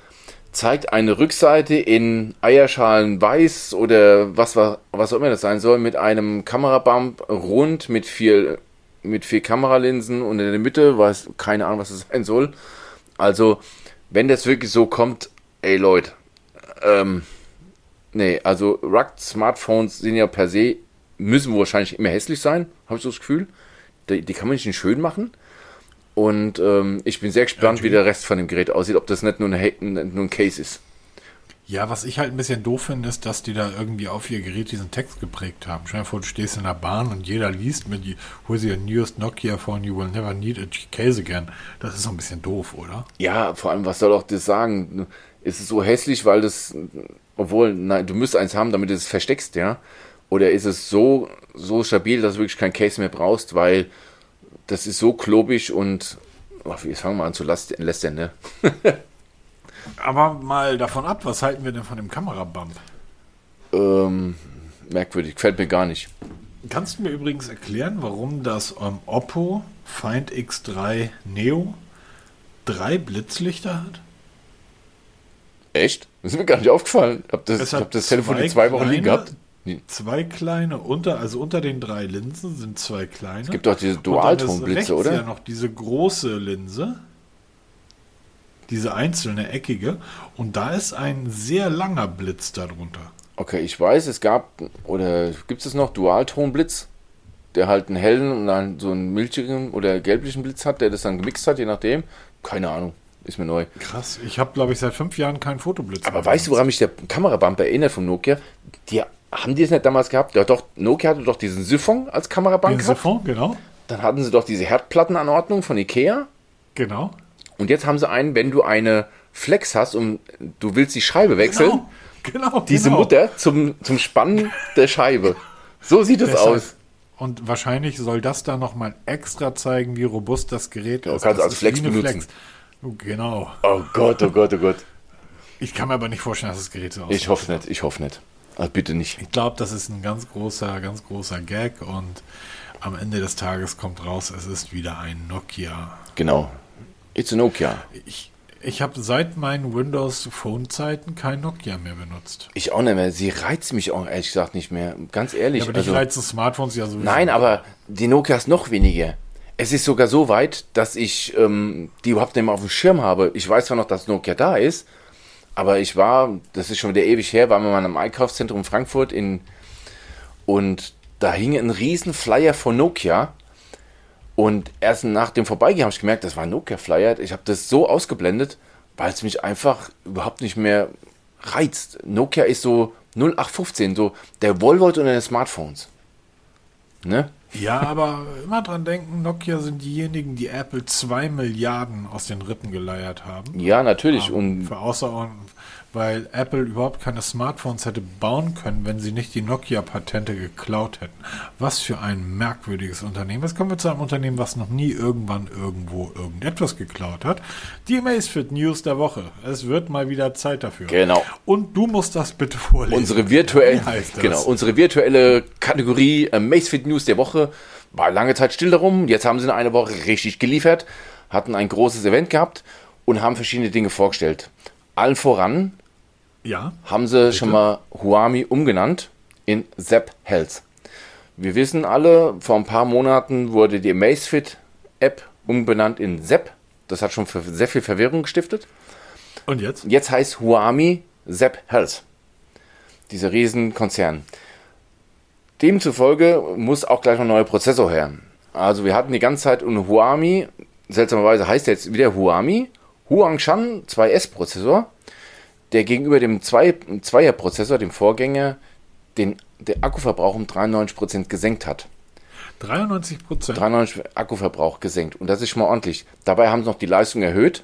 zeigt eine Rückseite in Eierschalen weiß oder was, was auch immer das sein soll, mit einem Kamerabump rund mit vier, mit vier Kameralinsen und in der Mitte, weiß keine Ahnung, was das sein soll. Also, wenn das wirklich so kommt, ey Leute, ähm, nee, also Rugged Smartphones sind ja per se, müssen wahrscheinlich immer hässlich sein, habe ich so das Gefühl. Die, die kann man nicht schön machen. Und ähm, ich bin sehr gespannt, wie der Rest von dem Gerät aussieht, ob das nicht nur, eine, Ha- nur ein Case ist. Ja, was ich halt ein bisschen doof finde, ist, dass die da irgendwie auf ihr Gerät diesen Text geprägt haben. Stell dir vor, du stehst in der Bahn und jeder liest mit Who's your newest Nokia phone, you will never need a case again. Das ist so ein bisschen doof, oder? Ja, vor allem, was soll auch das sagen? Ist es so hässlich, weil das, obwohl, nein, du müsst eins haben, damit du es versteckst, ja? Oder ist es so, so stabil, dass du wirklich kein Case mehr brauchst, weil das ist so klobig und, oh, jetzt fangen wir an zu lästern, ne? Aber mal davon ab, was halten wir denn von dem Kamerabump? Ähm, merkwürdig, gefällt mir gar nicht. Kannst du mir übrigens erklären, warum das ähm, Oppo Find X3 Neo drei Blitzlichter hat? Echt? Das ist mir gar nicht aufgefallen. Das, ich hat hab das Telefon zwei in zwei Wochen liegen kleine- gehabt. Nee. Zwei kleine, unter, also unter den drei Linsen sind zwei kleine. Es gibt doch diese Dualtonblitze, oder? ja noch diese große Linse. Diese einzelne eckige. Und da ist ein sehr langer Blitz darunter. Okay, ich weiß, es gab, oder gibt es noch, Dualtonblitz, der halt einen hellen und dann so einen milchigen oder gelblichen Blitz hat, der das dann gemixt hat, je nachdem. Keine Ahnung, ist mir neu. Krass. Ich habe, glaube ich, seit fünf Jahren keinen Fotoblitz. Aber weißt du, woran mich der Kamerabump erinnert von Nokia? Die, haben die es nicht damals gehabt? Ja, doch, Nokia hatte doch diesen Siphon als Kamerabump Den. Siphon, genau. Dann hatten sie doch diese Herdplattenanordnung von Ikea. Genau. Und jetzt haben sie einen, wenn du eine Flex hast und du willst die Scheibe wechseln, Genau. Genau. diese genau. Mutter zum, zum Spannen der Scheibe. So sieht es aus. Und wahrscheinlich soll das dann nochmal extra zeigen, wie robust das Gerät ist. kannst Das als Flex benutzen. Genau. Oh Gott, oh Gott, oh Gott. Ich kann mir aber nicht vorstellen, dass das Gerät so aussieht. Ich hoffe nicht, ich hoffe nicht. Also bitte nicht. Ich glaube, das ist ein ganz großer, ganz großer Gag und am Ende des Tages kommt raus, es ist wieder ein Nokia. Genau. It's a Nokia. Ich, ich habe seit meinen Windows Phone Zeiten kein Nokia mehr benutzt. Ich auch nicht mehr. Sie reizt mich auch ehrlich gesagt nicht mehr. Ganz ehrlich. Ja, aber die also, reizen Smartphones ja sowieso. nein, aber die Nokias noch weniger. Es ist sogar so weit, dass ich ähm, die überhaupt nicht mehr auf dem Schirm habe. Ich weiß zwar noch, dass Nokia da ist, aber ich war, das ist schon wieder ewig her, waren wir mal im Einkaufszentrum Frankfurt in und da hing ein riesen Flyer von Nokia. Und erst nach dem Vorbeigehen habe ich gemerkt, das war ein Nokia-Flyer. Ich habe das so ausgeblendet, weil es mich einfach überhaupt nicht mehr reizt. Nokia ist so 0815, so der Volvo unter den Smartphones. Ne? Ja, aber immer dran denken, Nokia sind diejenigen, die Apple 2 Milliarden aus den Rippen geleiert haben. Ja, natürlich. Und Für außerordentlich, weil Apple überhaupt keine Smartphones hätte bauen können, wenn sie nicht die Nokia-Patente geklaut hätten. Was für ein merkwürdiges Unternehmen. Jetzt kommen wir zu einem Unternehmen, was noch nie irgendwann irgendwo irgendetwas geklaut hat. Die Amazfit News der Woche. Es wird mal wieder Zeit dafür. Genau. Und du musst das bitte vorlesen. unsere virtuelle, Wie heißt das? genau, unsere virtuelle Kategorie Macefit News der Woche war lange Zeit still darum. Jetzt haben sie in einer Woche richtig geliefert, hatten ein großes Event gehabt und haben verschiedene Dinge vorgestellt. Allen voran Ja. haben sie schon mal Huami umgenannt in Zap Health. Wir wissen alle, vor ein paar Monaten wurde die Amazfit App umbenannt in Zap. Das hat schon für sehr viel Verwirrung gestiftet. Und jetzt? Jetzt heißt Huami Zap Health. Dieser Riesenkonzern. Demzufolge muss auch gleich noch ein neuer Prozessor her. Also wir hatten die ganze Zeit einen Huami, seltsamerweise heißt er jetzt wieder Huami, Huangshan 2S Prozessor, der gegenüber dem 2, 2er Prozessor, dem Vorgänger, den der Akkuverbrauch um 93% gesenkt hat. 93 Prozent. 93 Akkuverbrauch gesenkt. Und das ist schon mal ordentlich. Dabei haben sie noch die Leistung erhöht.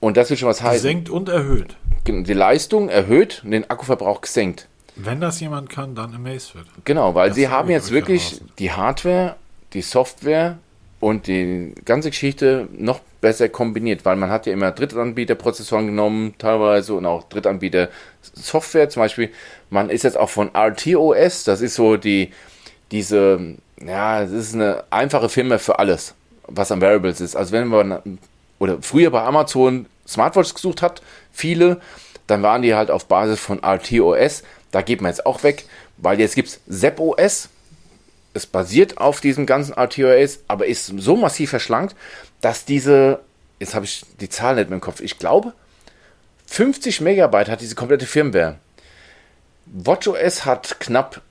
Und das will schon was heißen. Senkt und erhöht. die Leistung erhöht und den Akkuverbrauch gesenkt. Wenn das jemand kann, dann Amazfit. Genau, weil Das sie hab haben jetzt wirklich die Hardware, die Software und die ganze Geschichte noch besser kombiniert, weil man hat ja immer Drittanbieter-Prozessoren genommen, teilweise und auch Drittanbieter-Software. Zum Beispiel, man ist jetzt auch von RTOS, das ist so die, diese, ja, es ist eine einfache Firma für alles, was an Variables ist. Also wenn man, oder früher bei Amazon Smartwatches gesucht hat, viele, dann waren die halt auf Basis von RTOS. Da geht man jetzt auch weg, weil jetzt gibt es ZepOS, es basiert auf diesem ganzen RTOS, aber ist so massiv verschlankt, dass diese, jetzt habe ich die Zahl nicht mehr im Kopf, ich glaube, 50 Megabyte hat diese komplette Firmware. WatchOS hat knapp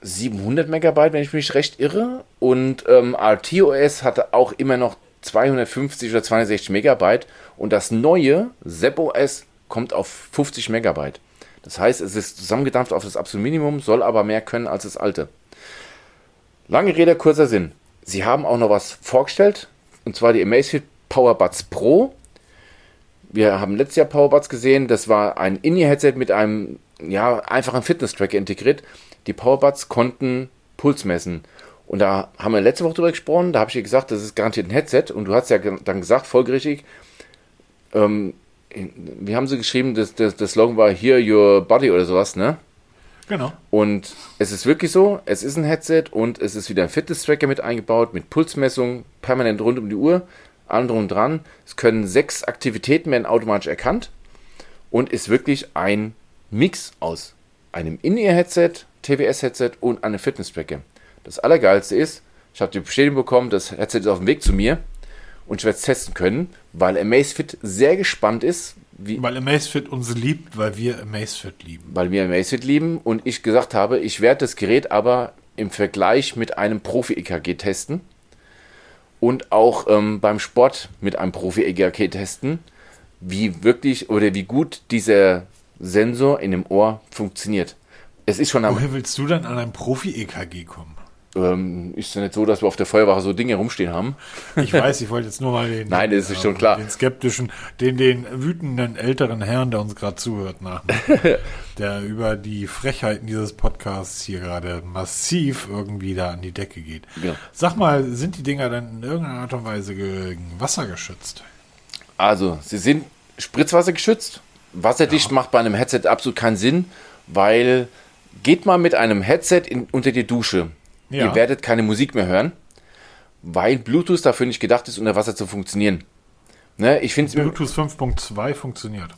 700 Megabyte, wenn ich mich recht irre, und ähm, RTOS hatte auch immer noch 250 oder 260 Megabyte und das neue ZepOS kommt auf 50 Megabyte. Das heißt, es ist zusammengedampft auf das absolute Minimum, soll aber mehr können als das alte. Lange Rede, kurzer Sinn. Sie haben auch noch was vorgestellt, und zwar die Amazfit Powerbuds Pro. Wir haben letztes Jahr Powerbuds gesehen, das war ein In-Ear-Headset mit einem ja, einfachen Fitness-Tracker integriert. Die Powerbuds konnten Puls messen. Und da haben wir letzte Woche drüber gesprochen, da habe ich dir gesagt, das ist garantiert ein Headset. Und du hast ja dann gesagt, folgerichtig, ähm, wie haben sie geschrieben, das, das, das Slogan war Hear Your Body oder sowas, ne? Genau. Und es ist wirklich so, es ist ein Headset und es ist wieder ein Fitness-Tracker mit eingebaut, mit Pulsmessung, permanent rund um die Uhr, allem drum und dran. Es können sechs Aktivitäten werden automatisch erkannt und ist wirklich ein Mix aus einem In-Ear-Headset, TWS-Headset und einem Fitness-Tracker. Das Allergeilste ist, ich habe die Bestätigung bekommen, das Headset ist auf dem Weg zu mir und ich werde es testen können, weil Amazfit sehr gespannt ist, wie, Weil Amazfit uns liebt, weil wir Amazfit lieben. weil wir Amazfit lieben und ich gesagt habe, ich werde das Gerät aber im Vergleich mit einem Profi-EKG testen und auch ähm, beim Sport mit einem Profi-EKG testen, wie wirklich oder wie gut dieser Sensor in dem Ohr funktioniert. Es ist schon am, Woher willst du dann an ein Profi-EKG kommen? Ähm, ist ja nicht so, dass wir auf der Feuerwache so Dinge rumstehen haben. Ich weiß, ich wollte jetzt nur mal den, Nein, das ist schon klar. den skeptischen, den, den wütenden älteren Herrn, der uns gerade zuhört, nach, der über die Frechheiten dieses Podcasts hier gerade massiv irgendwie da an die Decke geht. Ja. Sag mal, sind die Dinger dann in irgendeiner Art und Weise gegen Wasser geschützt? Also, sie sind spritzwassergeschützt. Wasserdicht macht bei einem Headset absolut keinen Sinn, weil geht mal mit einem Headset in, unter die Dusche. Ja. Ihr werdet keine Musik mehr hören, weil Bluetooth dafür nicht gedacht ist, unter Wasser zu funktionieren. Ne, ich finde es Bluetooth 5.2 funktioniert.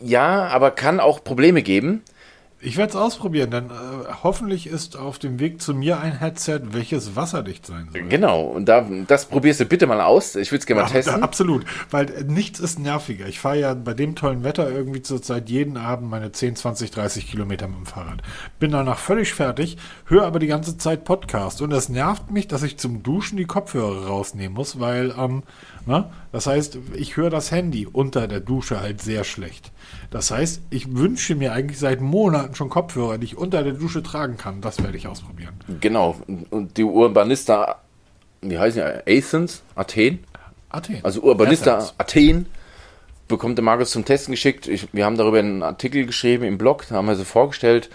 ja, aber kann auch Probleme geben. Ich werde es ausprobieren, denn äh, hoffentlich ist auf dem Weg zu mir ein Headset, welches wasserdicht sein soll. Genau, und da, das probierst du bitte mal aus. Ich würde es gerne mal Ja, testen. absolut, weil äh, nichts ist nerviger. Ich fahre ja bei dem tollen Wetter irgendwie zurzeit jeden Abend meine 10, 20, 30 Kilometer mit dem Fahrrad. Bin danach völlig fertig, höre aber die ganze Zeit Podcast und es nervt mich, dass ich zum Duschen die Kopfhörer rausnehmen muss, weil, ähm, ne, das heißt, ich höre das Handy unter der Dusche halt sehr schlecht. Das heißt, ich wünsche mir eigentlich seit Monaten schon Kopfhörer, die ich unter der Dusche tragen kann. Das werde ich ausprobieren. Genau, und die Urbanista, wie heißen die? Athens? Athen? Athen. Also Urbanista Athens. Athen bekommt der Markus zum Testen geschickt. Ich, wir haben darüber einen Artikel geschrieben im Blog, da haben wir sie vorgestellt.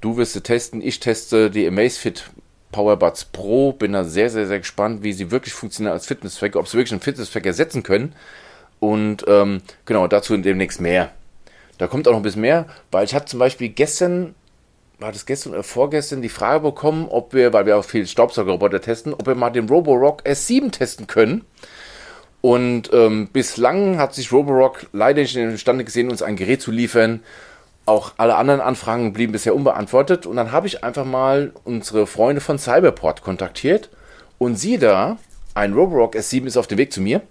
Du wirst sie testen, ich teste die Amazfit Powerbuds Pro. Bin da sehr, sehr, sehr gespannt, wie sie wirklich funktionieren als Fitness-Tracker, ob sie wirklich einen Fitness-Tracker ersetzen können. Und ähm, genau, dazu demnächst mehr. Da kommt auch noch ein bisschen mehr, weil ich hatte zum Beispiel gestern, war das gestern oder vorgestern, die Frage bekommen, ob wir, weil wir auch viel Staubsaugerroboter testen, ob wir mal den Roborock S7 testen können. Und ähm, bislang hat sich Roborock leider nicht imstande gesehen, uns ein Gerät zu liefern. Auch alle anderen Anfragen blieben bisher unbeantwortet. Und dann habe ich einfach mal unsere Freunde von Cyberport kontaktiert. Und siehe da, ein Roborock S7 ist auf dem Weg zu mir.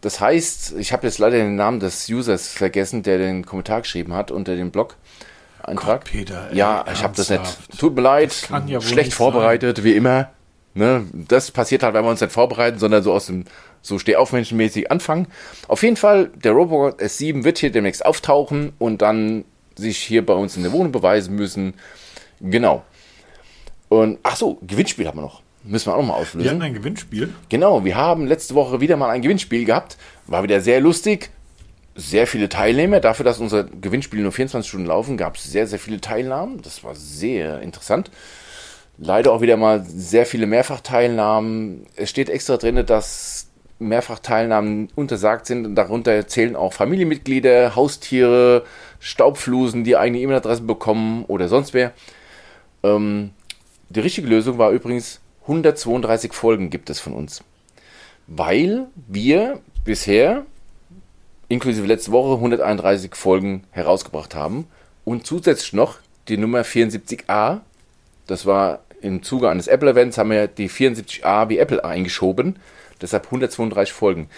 Das heißt, ich habe jetzt leider den Namen des Users vergessen, der den Kommentar geschrieben hat unter dem Blog-Eintrag. Gott, Peter, ey, ja, ich habe das nicht. Tut mir leid, ja schlecht vorbereitet, wie immer. Ne, das passiert halt, wenn wir uns nicht vorbereiten, sondern so aus dem so stehaufmenschenmäßig anfangen. Auf jeden Fall, der Robot S7 wird hier demnächst auftauchen und dann sich hier bei uns in der Wohnung beweisen müssen. Genau. Und ach so, Gewinnspiel haben wir noch. Müssen wir auch noch mal Wir hatten ein Gewinnspiel. Genau, wir haben letzte Woche wieder mal ein Gewinnspiel gehabt. War wieder sehr lustig. sehr viele Teilnehmer. Dafür, dass unser Gewinnspiel nur 24 Stunden laufen, gab es sehr, sehr viele Teilnahmen. Das war sehr interessant. Leider auch wieder mal sehr viele Mehrfachteilnahmen. Es steht extra drin, dass Mehrfachteilnahmen untersagt sind. Darunter zählen auch Familienmitglieder, Haustiere, Staubflusen, die eigene E-Mail-Adresse bekommen oder sonst wer. Ähm, die richtige Lösung war übrigens 132 Folgen gibt es von uns. Weil wir bisher, inklusive letzte Woche, 131 Folgen herausgebracht haben und zusätzlich noch die Nummer 74a. Das war im Zuge eines Apple-Events, haben wir die 74a wie Apple eingeschoben. Deshalb 132 Folgen.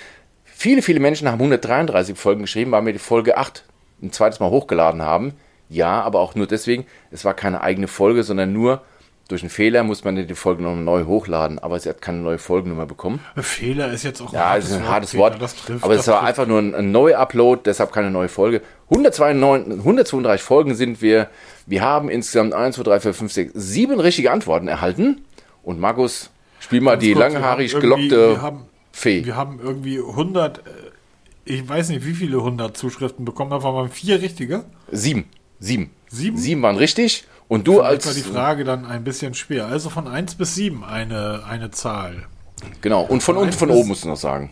Viele, viele Menschen haben 133 Folgen geschrieben, weil wir die Folge 8 ein zweites Mal hochgeladen haben. Ja, aber auch nur deswegen, es war keine eigene Folge, sondern nur durch einen Fehler muss man die Folge noch neu hochladen, aber sie hat keine neue Folgennummer bekommen. Fehler ist jetzt auch ja, ein ist ein hartes Wort, Fehler, trifft, aber es war trifft. einfach nur ein, ein neuer Upload, deshalb keine neue Folge. 132, 132 Folgen sind wir. Wir haben insgesamt 1, 2, 3, 4, 5, 6, 7 richtige Antworten erhalten. Und Markus, spiel mal die kurz, langhaarig gelockte wir haben, Fee. Wir haben irgendwie 100, äh, ich weiß nicht wie viele 100 Zuschriften bekommen, davon waren vier richtige. Sieben. Sieben. Sieben? Sieben waren richtig. Und du Vielleicht als. war die Frage dann ein bisschen schwer. Also von 1 bis 7 eine, eine Zahl. Genau. Und von, unten von oben musst du noch sagen.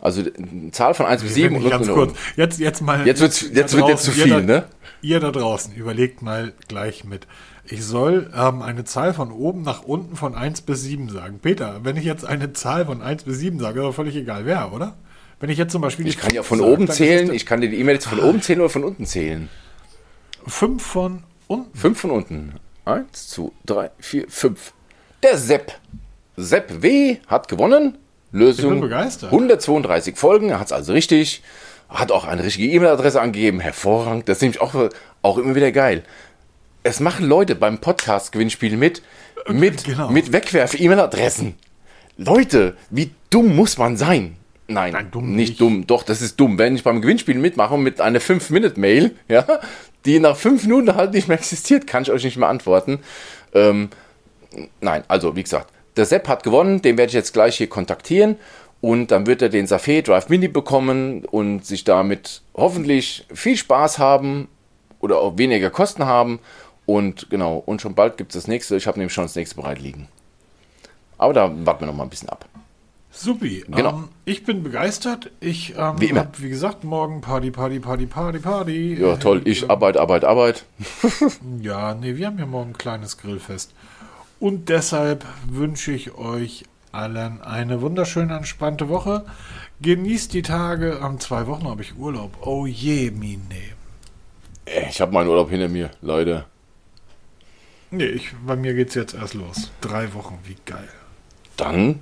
Also eine Zahl von 1 bis 7 und ganz kurz. Jetzt, jetzt mal. Jetzt, wird's, jetzt wird jetzt zu viel, da, ne? Ihr da draußen, überlegt mal gleich mit. Ich soll ähm, eine Zahl von oben nach unten von 1 bis 7 sagen. Peter, wenn ich jetzt eine Zahl von 1 bis 7 sage, ist doch völlig egal wer, oder? Wenn ich jetzt zum Beispiel. Ich kann ja von sage, oben zählen, ich kann dir die E-Mail jetzt von oben zählen oder von unten zählen. Fünf von unten. Fünf von unten. Eins, zwei, drei, vier, fünf. Der Sepp. Sepp W. hat gewonnen. Lösung. Ich bin begeistert. 132 Folgen, er hat es also richtig. Hat auch eine richtige E-Mail-Adresse angegeben. Hervorragend. Das ist nämlich auch, auch immer wieder geil. Es machen Leute beim Podcast-Gewinnspiel mit, mit, genau. mit Wegwerf-E-Mail-Adressen. Leute, wie dumm muss man sein? Nein, Nein dumm nicht, nicht, dumm. Doch, das ist dumm. Wenn ich beim Gewinnspiel mitmache mit einer 5-Minute-Mail, ja, die nach 5 Minuten halt nicht mehr existiert, kann ich euch nicht mehr antworten. Ähm, nein, also wie gesagt, der Sepp hat gewonnen, den werde ich jetzt gleich hier kontaktieren und dann wird er den Safé Drive Mini bekommen und sich damit hoffentlich viel Spaß haben oder auch weniger Kosten haben. Und genau, und schon bald gibt es das nächste. Ich habe nämlich schon das nächste bereit liegen. Aber da warten wir noch mal ein bisschen ab. Supi. Genau. Ähm, ich bin begeistert. Ich ähm, wie immer. Hab, wie gesagt, morgen Party, Party, Party, Party, Party. Ja, toll. Ich ähm, Arbeit, Arbeit, Arbeit. ja, nee, wir haben ja morgen ein kleines Grillfest. Und deshalb wünsche ich euch allen eine wunderschöne, entspannte Woche. Genießt die Tage. Am zwei Wochen habe ich Urlaub. Oh je, Mine. Ich habe meinen Urlaub hinter mir, Leute. Nee, ich, bei mir geht es jetzt erst los. Drei Wochen, wie geil. Dann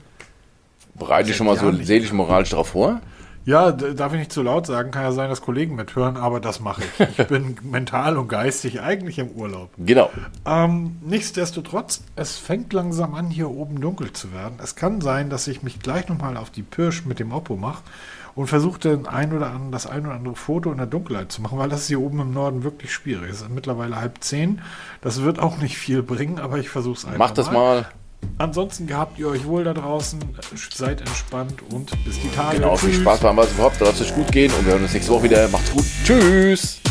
Bereite dich schon mal so seelisch moralisch darauf vor? Ja, darf ich nicht zu laut sagen, kann ja sein, dass Kollegen mithören, aber das mache ich. Ich bin mental und geistig eigentlich im Urlaub. Genau. Ähm, nichtsdestotrotz, es fängt langsam an, hier oben dunkel zu werden. Es kann sein, dass ich mich gleich nochmal auf die Pirsch mit dem Oppo mache und versuche den ein oder anderen, das ein oder andere Foto in der Dunkelheit zu machen, weil das ist hier oben im Norden wirklich schwierig. Es ist mittlerweile halb zehn. Das wird auch nicht viel bringen, aber ich versuche es einfach. Mach das mal. Ansonsten gehabt ihr euch wohl da draußen, seid entspannt und bis die Tage. Genau, Tschüss. viel Spaß beim was überhaupt. Lasst euch gut gehen und wir hören uns nächste Woche wieder. Macht's gut. Tschüss.